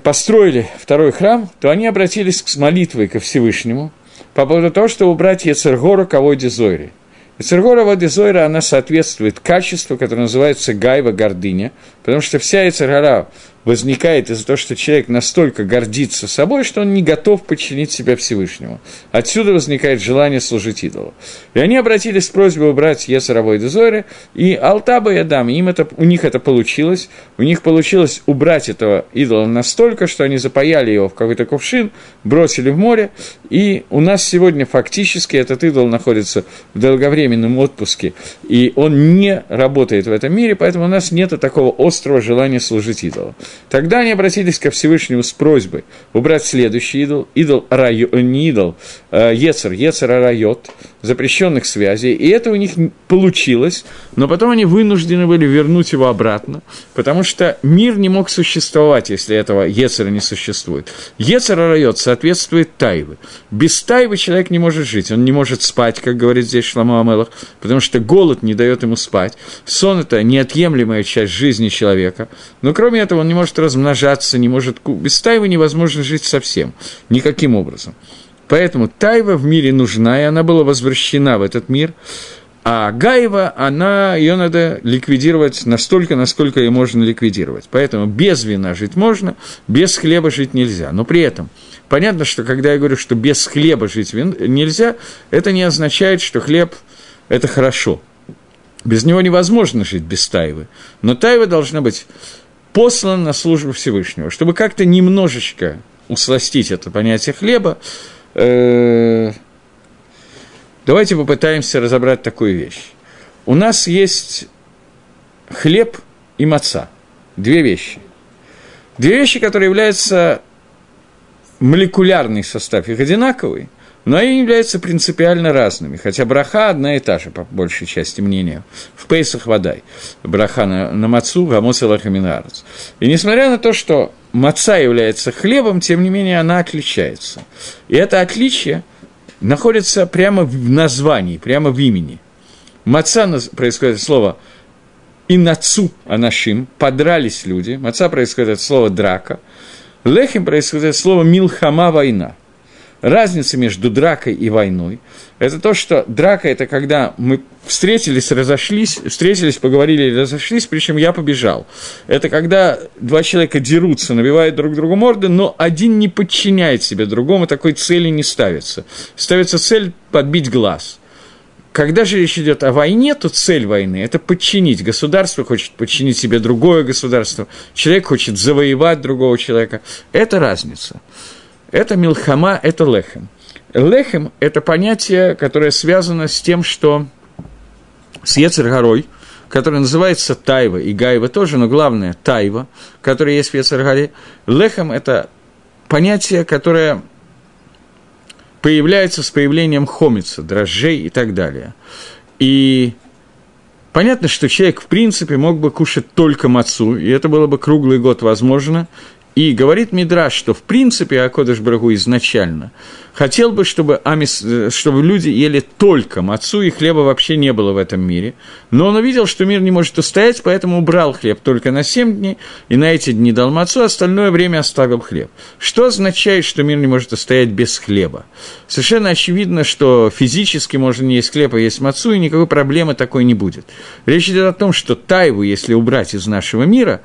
построили второй храм, то они обратились с молитвой ко Всевышнему по поводу того, чтобы убрать Ецергора Каводи Зойри – Эцергора Вадизойра, она соответствует качеству, которое называется гайва гордыня, потому что вся Эцергора возникает из-за того, что человек настолько гордится собой, что он не готов подчинить себя Всевышнему. Отсюда возникает желание служить идолу. И они обратились с просьбой убрать Ецаровой Дезойры, и Алтаба и Адам, им это, у них это получилось. У них получилось убрать этого идола настолько, что они запаяли его в какой-то кувшин, бросили в море, и у нас сегодня фактически этот идол находится в долговременном отпуске, и он не работает в этом мире, поэтому у нас нет такого острого желания служить идолу. Тогда они обратились ко Всевышнему с просьбой убрать следующий идол, идол райо, э, не идол, а Ецер, Ецер Арайот, запрещенных связей, и это у них получилось, но потом они вынуждены были вернуть его обратно, потому что мир не мог существовать, если этого Ецера не существует. Ецер Арайот соответствует Тайвы. Без Тайвы человек не может жить, он не может спать, как говорит здесь Шламу Амелах, потому что голод не дает ему спать. Сон – это неотъемлемая часть жизни человека, но кроме этого он не может размножаться, не может... Без тайвы невозможно жить совсем, никаким образом. Поэтому тайва в мире нужна, и она была возвращена в этот мир, а Гаева, она, ее надо ликвидировать настолько, насколько ее можно ликвидировать. Поэтому без вина жить можно, без хлеба жить нельзя. Но при этом понятно, что когда я говорю, что без хлеба жить нельзя, это не означает, что хлеб – это хорошо. Без него невозможно жить без тайвы. Но тайва должна быть послан на службу Всевышнего, чтобы как-то немножечко усластить это понятие хлеба, э, давайте попытаемся разобрать такую вещь. У нас есть хлеб и маца. Две вещи. Две вещи, которые являются молекулярный состав их одинаковый, но они являются принципиально разными, хотя браха одна и та же, по большей части мнения. В Пейсах водай. Браха на, на мацу, гамос и лахаминарец. И несмотря на то, что маца является хлебом, тем не менее она отличается. И это отличие находится прямо в названии, прямо в имени. Маца происходит слово «инацу анашим», подрались люди. Маца происходит от слова «драка». Лехим происходит от слова «милхама война». Разница между дракой и войной. Это то, что драка – это когда мы встретились, разошлись, встретились, поговорили разошлись, причем я побежал. Это когда два человека дерутся, набивают друг другу морды, но один не подчиняет себе другому, такой цели не ставится. Ставится цель подбить глаз – когда же речь идет о войне, то цель войны – это подчинить. Государство хочет подчинить себе другое государство, человек хочет завоевать другого человека. Это разница. Это милхама, это лехем. Лехем – это понятие, которое связано с тем, что с Ецергорой, который называется Тайва, и Гаева тоже, но главное – Тайва, которая есть в Ецергаре. Лехем – это понятие, которое появляется с появлением хомица, дрожжей и так далее. И понятно, что человек, в принципе, мог бы кушать только мацу, и это было бы круглый год возможно, и говорит Мидраш, что в принципе Акодыш Брагу изначально хотел бы, чтобы, амис, э, чтобы люди ели только мацу, и хлеба вообще не было в этом мире. Но он увидел, что мир не может устоять, поэтому убрал хлеб только на 7 дней, и на эти дни дал мацу, остальное время оставил хлеб. Что означает, что мир не может устоять без хлеба? Совершенно очевидно, что физически можно не есть хлеб, а есть мацу, и никакой проблемы такой не будет. Речь идет о том, что тайву, если убрать из нашего мира,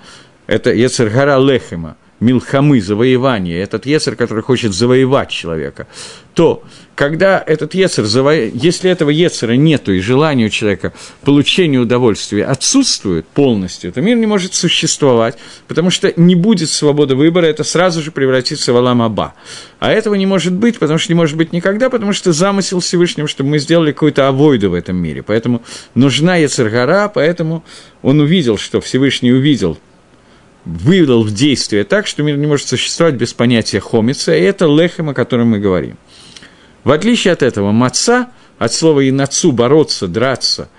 это Ецергара Лехема, милхамы, завоевание, этот Ецер, который хочет завоевать человека, то когда этот Ецер, заво... если этого Ецера нету и желания у человека получения удовольствия отсутствует полностью, то мир не может существовать, потому что не будет свободы выбора, это сразу же превратится в Алам Аба. А этого не может быть, потому что не может быть никогда, потому что замысел Всевышнего, чтобы мы сделали какую-то авойду в этом мире. Поэтому нужна Ецергара, поэтому он увидел, что Всевышний увидел вывел в действие так, что мир не может существовать без понятия хомица, и это лехем, о котором мы говорим. В отличие от этого, маца, от слова «инацу» – бороться, драться,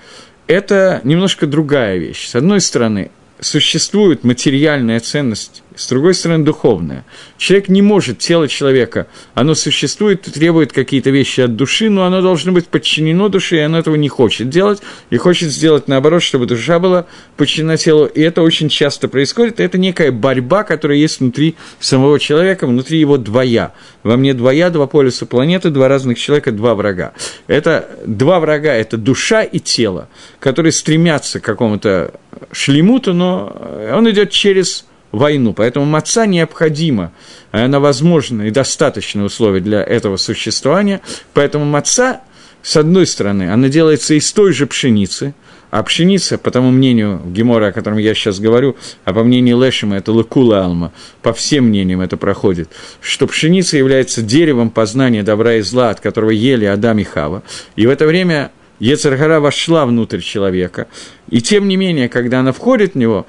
это немножко другая вещь. С одной стороны, существует материальная ценность, с другой стороны, духовная. Человек не может, тело человека, оно существует, требует какие-то вещи от души, но оно должно быть подчинено душе, и оно этого не хочет делать, и хочет сделать наоборот, чтобы душа была подчинена телу, и это очень часто происходит, это некая борьба, которая есть внутри самого человека, внутри его двоя. Во мне двоя, два полюса планеты, два разных человека, два врага. Это два врага, это душа и тело, которые стремятся к какому-то шлемуту, но он идет через войну. Поэтому маца необходима, она возможна и достаточное условие для этого существования. Поэтому маца, с одной стороны, она делается из той же пшеницы, а пшеница, по тому мнению Гемора, о котором я сейчас говорю, а по мнению Лешима, это Лакула Алма, по всем мнениям это проходит, что пшеница является деревом познания добра и зла, от которого ели Адам и Хава. И в это время Ецаргара вошла внутрь человека. И тем не менее, когда она входит в него,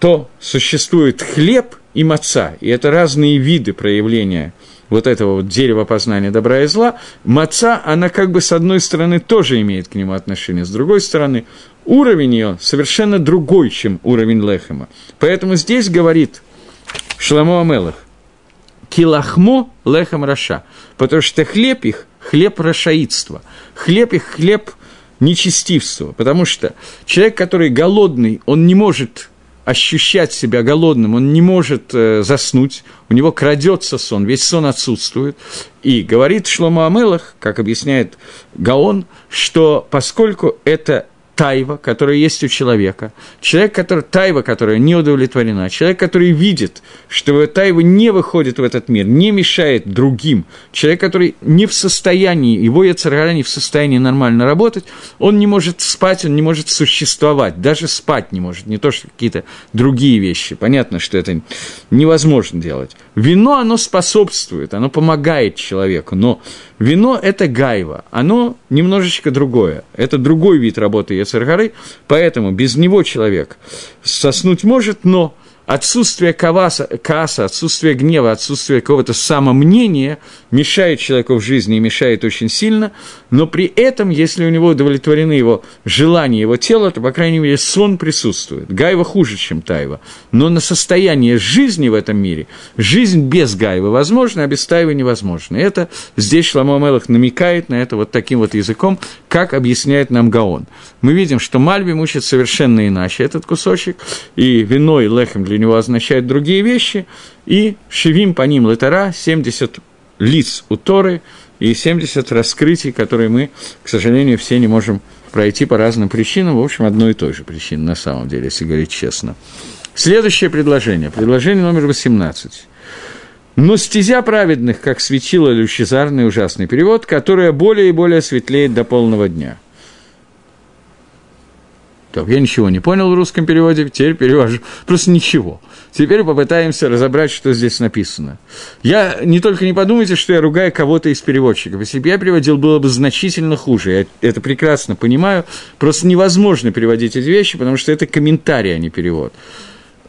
то существует хлеб и маца, и это разные виды проявления вот этого вот дерева познания добра и зла, маца, она как бы с одной стороны тоже имеет к нему отношение, с другой стороны уровень ее совершенно другой, чем уровень Лехема. Поэтому здесь говорит Шламо Амелах, килахмо лехем раша, потому что хлеб их – хлеб рашаидства, хлеб их – хлеб нечестивства, потому что человек, который голодный, он не может ощущать себя голодным, он не может э, заснуть, у него крадется сон, весь сон отсутствует. И говорит Шлома Амелах, как объясняет Гаон, что поскольку это тайва, которая есть у человека, человек, который, тайва, которая не удовлетворена, человек, который видит, что тайва не выходит в этот мир, не мешает другим, человек, который не в состоянии, его яцергара не в состоянии нормально работать, он не может спать, он не может существовать, даже спать не может, не то что какие-то другие вещи. Понятно, что это невозможно делать. Вино, оно способствует, оно помогает человеку, но вино – это гайва, оно немножечко другое. Это другой вид работы Ецергары, поэтому без него человек соснуть может, но отсутствие каваса, касса, отсутствие гнева, отсутствие какого-то самомнения мешает человеку в жизни и мешает очень сильно, но при этом, если у него удовлетворены его желания, его тела, то, по крайней мере, сон присутствует. Гайва хуже, чем Тайва. Но на состояние жизни в этом мире, жизнь без Гайвы возможна, а без Тайвы невозможна. Это здесь Шламо Мелах намекает на это вот таким вот языком, как объясняет нам Гаон. Мы видим, что Мальби мучит совершенно иначе этот кусочек, и вино и лехем для него означают другие вещи, и шевим по ним летера, 70 лиц у Торы и 70 раскрытий, которые мы, к сожалению, все не можем пройти по разным причинам, в общем, одной и той же причине на самом деле, если говорить честно. Следующее предложение, предложение номер 18. «Но стезя праведных, как светило лучезарный ужасный перевод, которая более и более светлеет до полного дня». Так, я ничего не понял в русском переводе, теперь перевожу. Просто ничего. Теперь попытаемся разобрать, что здесь написано. Я не только не подумайте, что я ругаю кого-то из переводчиков. Если бы я переводил, было бы значительно хуже. Я это прекрасно понимаю. Просто невозможно переводить эти вещи, потому что это комментарий, а не перевод.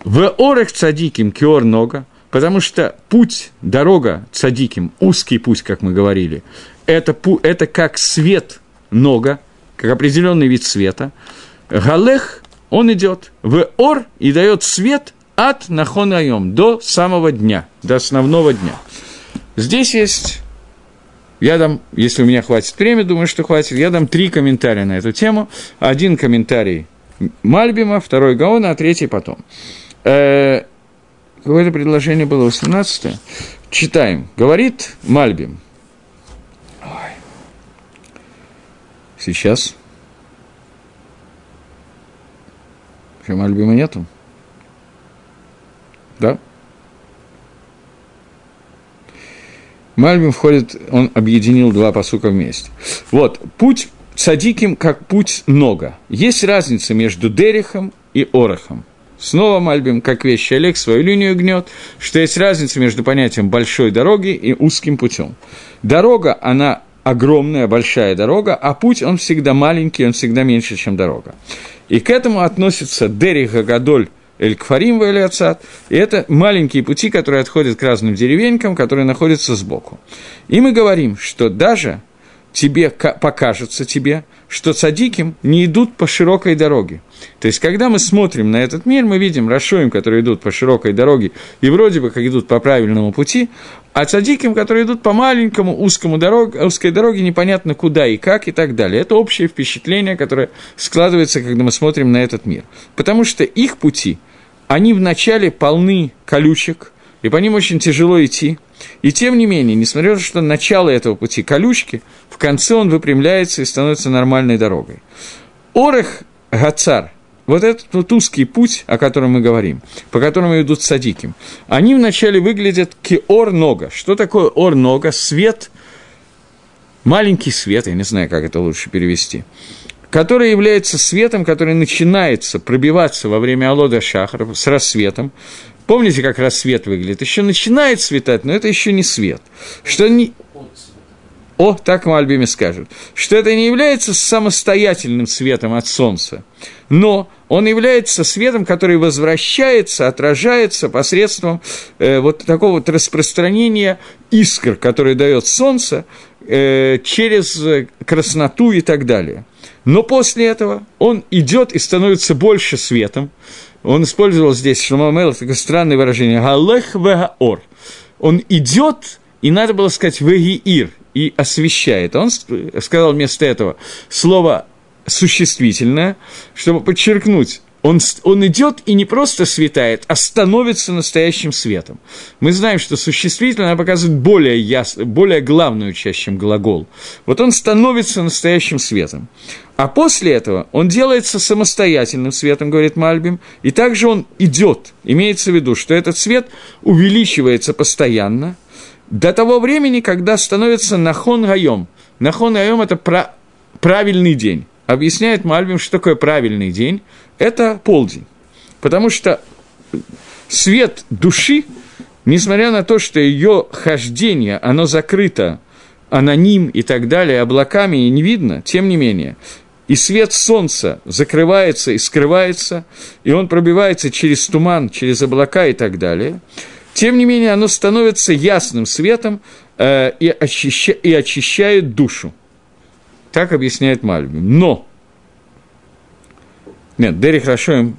В орех цадиким киор нога, потому что путь, дорога цадиким, узкий путь, как мы говорили, это, это как свет нога, как определенный вид света – Галех, он идет в Ор и дает свет от Нахонайом до самого дня, до основного дня. Здесь есть, я дам, если у меня хватит времени, думаю, что хватит, я дам три комментария на эту тему. Один комментарий Мальбима, второй Гаона, а третий потом. Э, какое-то предложение было 18 Читаем. Говорит Мальбим. Ой. Сейчас. Что, Мальбима нету? Да? Мальбим входит, он объединил два посука вместе. Вот, путь садиким как путь нога. Есть разница между Дерихом и Орохом. Снова Мальбим, как вещи Олег, свою линию гнет, что есть разница между понятием большой дороги и узким путем. Дорога, она огромная, большая дорога, а путь, он всегда маленький, он всегда меньше, чем дорога. И к этому относится Дериха Гадоль Эль Кфарим Ваэлиацат, и это маленькие пути, которые отходят к разным деревенькам, которые находятся сбоку. И мы говорим, что даже тебе покажется тебе, что цадиким не идут по широкой дороге. То есть, когда мы смотрим на этот мир, мы видим Рашоим, которые идут по широкой дороге, и вроде бы как идут по правильному пути, а цадиким, которые идут по маленькому узкому дороге, узкой дороге, непонятно куда и как и так далее. Это общее впечатление, которое складывается, когда мы смотрим на этот мир. Потому что их пути, они вначале полны колючек, и по ним очень тяжело идти. И тем не менее, несмотря на то, что начало этого пути колючки, в конце он выпрямляется и становится нормальной дорогой. Орех Гацар, вот этот вот узкий путь, о котором мы говорим, по которому идут садиким, они вначале выглядят киор-нога. Что такое ор-нога? Свет, маленький свет, я не знаю, как это лучше перевести, который является светом, который начинается пробиваться во время Алода Шахара с рассветом, Помните, как рассвет выглядит? Еще начинает светать, но это еще не свет. Что не... О, так Мальбиме скажут, что это не является самостоятельным светом от Солнца, но он является светом, который возвращается, отражается посредством э, вот такого вот распространения искр, которые дает Солнце э, через красноту и так далее. Но после этого он идет и становится больше светом, он использовал здесь Шломамел, такое странное выражение, «Галех вегаор». Он идет, и надо было сказать «вегиир», и освещает. Он сказал вместо этого слово существительное, чтобы подчеркнуть он, он идет и не просто светает, а становится настоящим светом. Мы знаем, что существительное показывает более, ясно, более главную часть, чем глагол. Вот он становится настоящим светом. А после этого он делается самостоятельным светом, говорит Мальбим, и также он идет. Имеется в виду, что этот свет увеличивается постоянно до того времени, когда становится нахон гайом. Нахон гайом – это про, правильный день. Объясняет Мальбим, что такое правильный день – это полдень. Потому что свет души, несмотря на то, что ее хождение, оно закрыто аноним и так далее, облаками и не видно, тем не менее, и свет солнца закрывается и скрывается, и он пробивается через туман, через облака и так далее, тем не менее оно становится ясным светом э, и, очища, и очищает душу. Так объясняет Мальбим. Но нет, Дери хорошо им...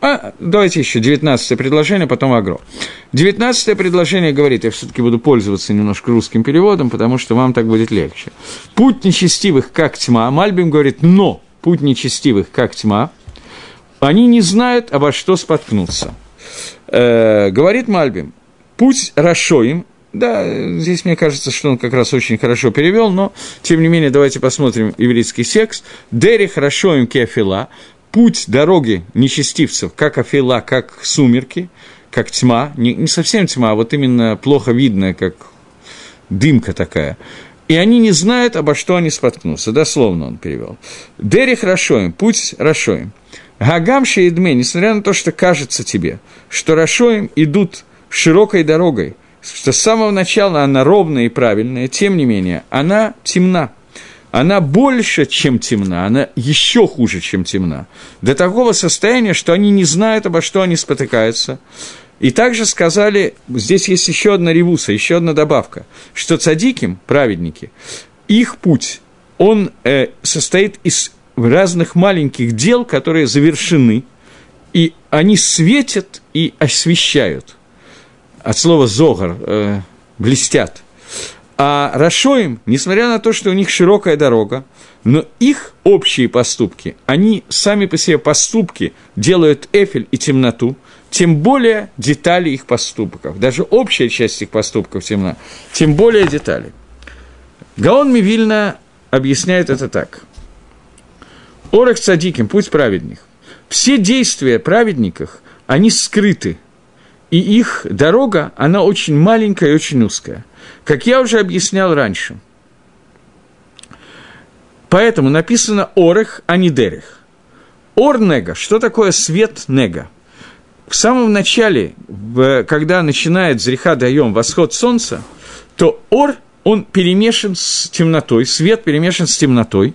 А, давайте еще 19 предложение, потом Агро. 19 предложение говорит, я все-таки буду пользоваться немножко русским переводом, потому что вам так будет легче. Путь нечестивых, как тьма. Мальбим говорит, но путь нечестивых, как тьма. Они не знают, обо что споткнуться. Э, говорит Мальбим, путь Рашоим, Да, здесь мне кажется, что он как раз очень хорошо перевел, но, тем не менее, давайте посмотрим ивритский секс. Дери хорошо им кефила, путь дороги нечестивцев, как афила, как сумерки, как тьма, не, не совсем тьма, а вот именно плохо видная, как дымка такая. И они не знают, обо что они споткнутся. Дословно он перевел. Дери хорошо им, путь хорошо им. Гагам шеидме, несмотря на то, что кажется тебе, что Рашоим идут широкой дорогой, что с самого начала она ровная и правильная, тем не менее, она темна. Она больше, чем темна, она еще хуже, чем темна. До такого состояния, что они не знают, обо что они спотыкаются. И также сказали, здесь есть еще одна ревуса, еще одна добавка, что цадиким, праведники, их путь, он э, состоит из разных маленьких дел, которые завершены, и они светят и освещают. От слова «зогар» э, – блестят. А Рашоим, несмотря на то, что у них широкая дорога, но их общие поступки, они сами по себе поступки делают эфель и темноту, тем более детали их поступков. Даже общая часть их поступков темна, тем более детали. Гаон Мивильна объясняет это так – Орех цадиким, путь праведных. Все действия праведников, они скрыты, и их дорога, она очень маленькая и очень узкая. Как я уже объяснял раньше. Поэтому написано Орех, а не Дерех. Ор нега. Что такое свет нега? В самом начале, когда начинает зриха даем восход солнца, то ор, он перемешан с темнотой, свет перемешан с темнотой,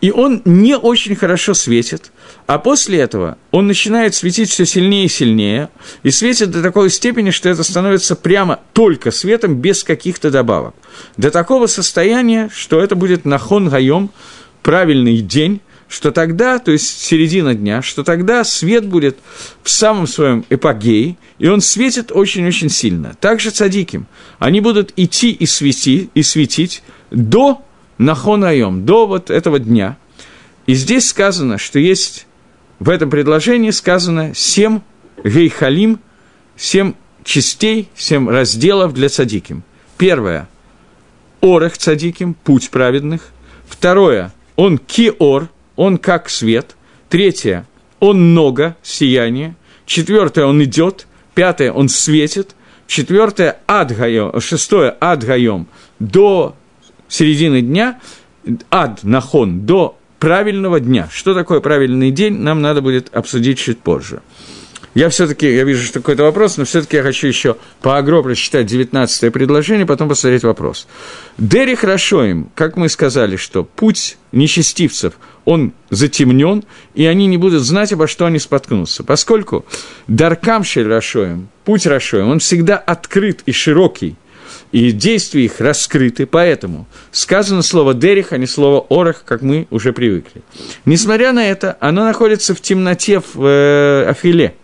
и он не очень хорошо светит, а после этого он начинает светить все сильнее и сильнее, и светит до такой степени, что это становится прямо только светом, без каких-то добавок. До такого состояния, что это будет нахон гаем, правильный день, что тогда, то есть середина дня, что тогда свет будет в самом своем эпогее, и он светит очень-очень сильно. Также цадиким. Они будут идти и светить, и светить до нахон айом, до вот этого дня. И здесь сказано, что есть, в этом предложении сказано семь гейхалим, семь частей, семь разделов для цадиким. Первое – орех цадиким, путь праведных. Второе – он киор, он как свет. Третье – он много, сияние. Четвертое – он идет. Пятое – он светит. Четвертое – адгаем, шестое – адгаем до середины дня, ад нахон, до правильного дня. Что такое правильный день, нам надо будет обсудить чуть позже. Я все-таки, я вижу, что какой-то вопрос, но все-таки я хочу еще по агро прочитать 19 предложение, потом посмотреть вопрос. Дери хорошо им, как мы сказали, что путь нечестивцев, он затемнен, и они не будут знать, обо что они споткнутся. Поскольку Даркамшель Рашоем, путь Рашоем, он всегда открыт и широкий, и действия их раскрыты, поэтому сказано слово «дерих», а не слово «орах», как мы уже привыкли. Несмотря на это, оно находится в темноте в э, Афиле,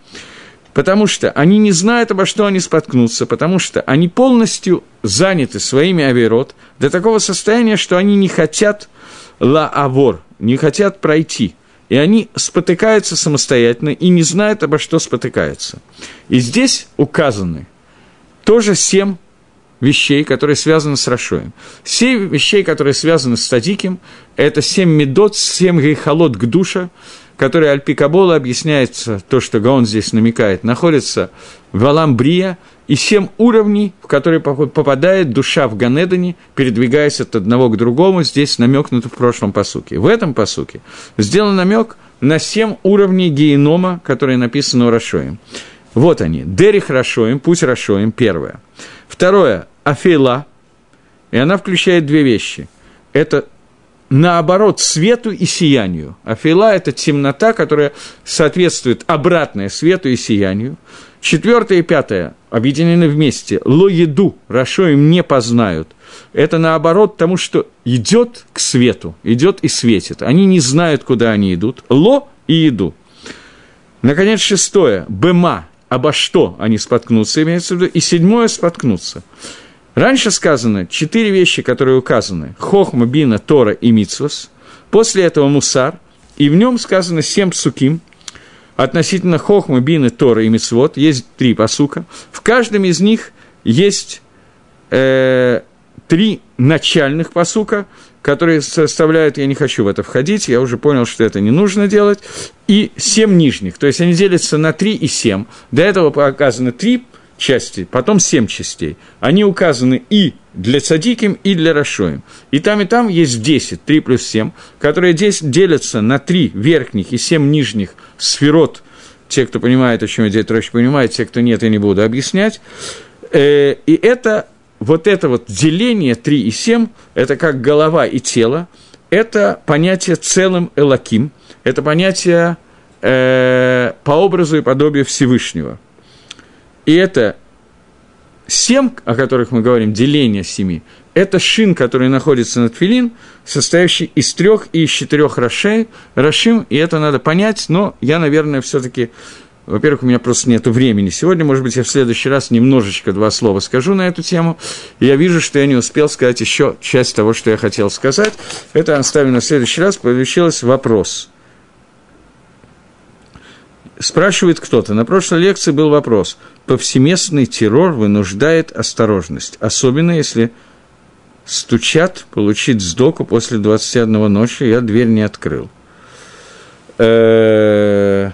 потому что они не знают, обо что они споткнутся, потому что они полностью заняты своими авирот до такого состояния, что они не хотят ла-авор, не хотят пройти – и они спотыкаются самостоятельно и не знают, обо что спотыкаются. И здесь указаны тоже семь вещей, которые связаны с Рашоем. Семь вещей, которые связаны с Садиким, это семь медот, семь гейхалот к душа, которые Альпикабола объясняется, то, что Гаон здесь намекает, находится в Аламбрия, и семь уровней, в которые попадает душа в Ганедане, передвигаясь от одного к другому, здесь намекнуто в прошлом посуке. В этом посуке сделан намек на семь уровней генома, которые написаны у Рашоем. Вот они. Дерих Рашоим, путь Рашоим, первое. Второе, Афейла, и она включает две вещи. Это наоборот свету и сиянию. Афейла – это темнота, которая соответствует обратное свету и сиянию. Четвертое и пятое объединены вместе. Ло еду, Рашоим не познают. Это наоборот тому, что идет к свету, идет и светит. Они не знают, куда они идут. Ло и еду. Наконец, шестое. Бема обо что они споткнутся, имеется в виду, и седьмое – споткнуться. Раньше сказано четыре вещи, которые указаны – Хохма, Бина, Тора и Мицвос. После этого Мусар, и в нем сказано семь псуким. Относительно Хохма, Бины, Тора и Мицвод есть три посука. В каждом из них есть э, три начальных посука, которые составляют, я не хочу в это входить, я уже понял, что это не нужно делать, и семь нижних, то есть они делятся на три и семь. До этого показано три части, потом семь частей. Они указаны и для цадиким, и для расшоем. И там, и там есть 10, 3 плюс 7, которые здесь делятся на три верхних и семь нижних сферот. Те, кто понимает, о чем здесь проще понимает, те, кто нет, я не буду объяснять. Э, и это вот это вот деление 3 и 7, это как голова и тело, это понятие целым элаким, это понятие э, по образу и подобию Всевышнего. И это семь, о которых мы говорим, деление семи, это шин, который находится над филин, состоящий из трех и из четырех рашей, рашим, и это надо понять, но я, наверное, все-таки во-первых, у меня просто нет времени сегодня, может быть, я в следующий раз немножечко два слова скажу на эту тему. И я вижу, что я не успел сказать еще часть того, что я хотел сказать. Это оставим на следующий раз. Получилось вопрос. Спрашивает кто-то. На прошлой лекции был вопрос. Повсеместный террор вынуждает осторожность, особенно если стучат получить сдоку после 21 ночи, я дверь не открыл. Э-э-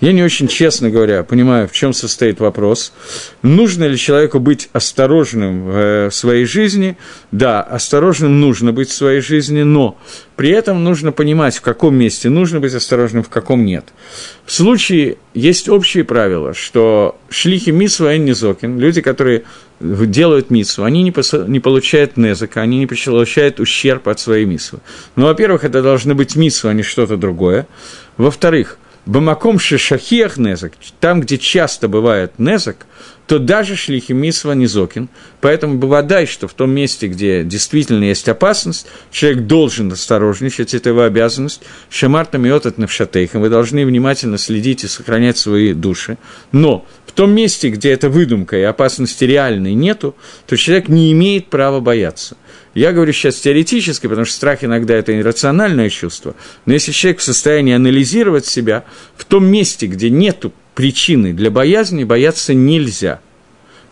я не очень, честно говоря, понимаю, в чем состоит вопрос. Нужно ли человеку быть осторожным э, в своей жизни? Да, осторожным нужно быть в своей жизни, но при этом нужно понимать, в каком месте нужно быть осторожным, в каком нет. В случае есть общие правила, что шлихи митсва и низокин, люди, которые делают митсу, они не, пос, не получают незака, они не получают ущерб от своей митсвы. Ну, во-первых, это должно быть митсва, а не что-то другое. Во-вторых, Бамаком шишахиях незак, там, где часто бывает незак, то даже шлихи мисва низокин. Поэтому бывает, что в том месте, где действительно есть опасность, человек должен осторожничать, это его обязанность. Шамарта миотат навшатейхам, вы должны внимательно следить и сохранять свои души. Но в том месте, где эта выдумка и опасности реальной нету, то человек не имеет права бояться. Я говорю сейчас теоретически, потому что страх иногда это иррациональное чувство. Но если человек в состоянии анализировать себя, в том месте, где нет причины для боязни, бояться нельзя.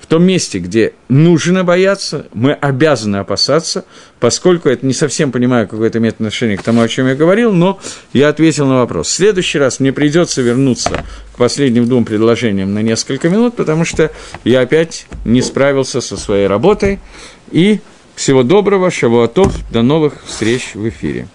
В том месте, где нужно бояться, мы обязаны опасаться, поскольку это не совсем понимаю, какое это имеет отношение к тому, о чем я говорил, но я ответил на вопрос. В следующий раз мне придется вернуться к последним двум предложениям на несколько минут, потому что я опять не справился со своей работой и всего доброго, шавуатов, до новых встреч в эфире.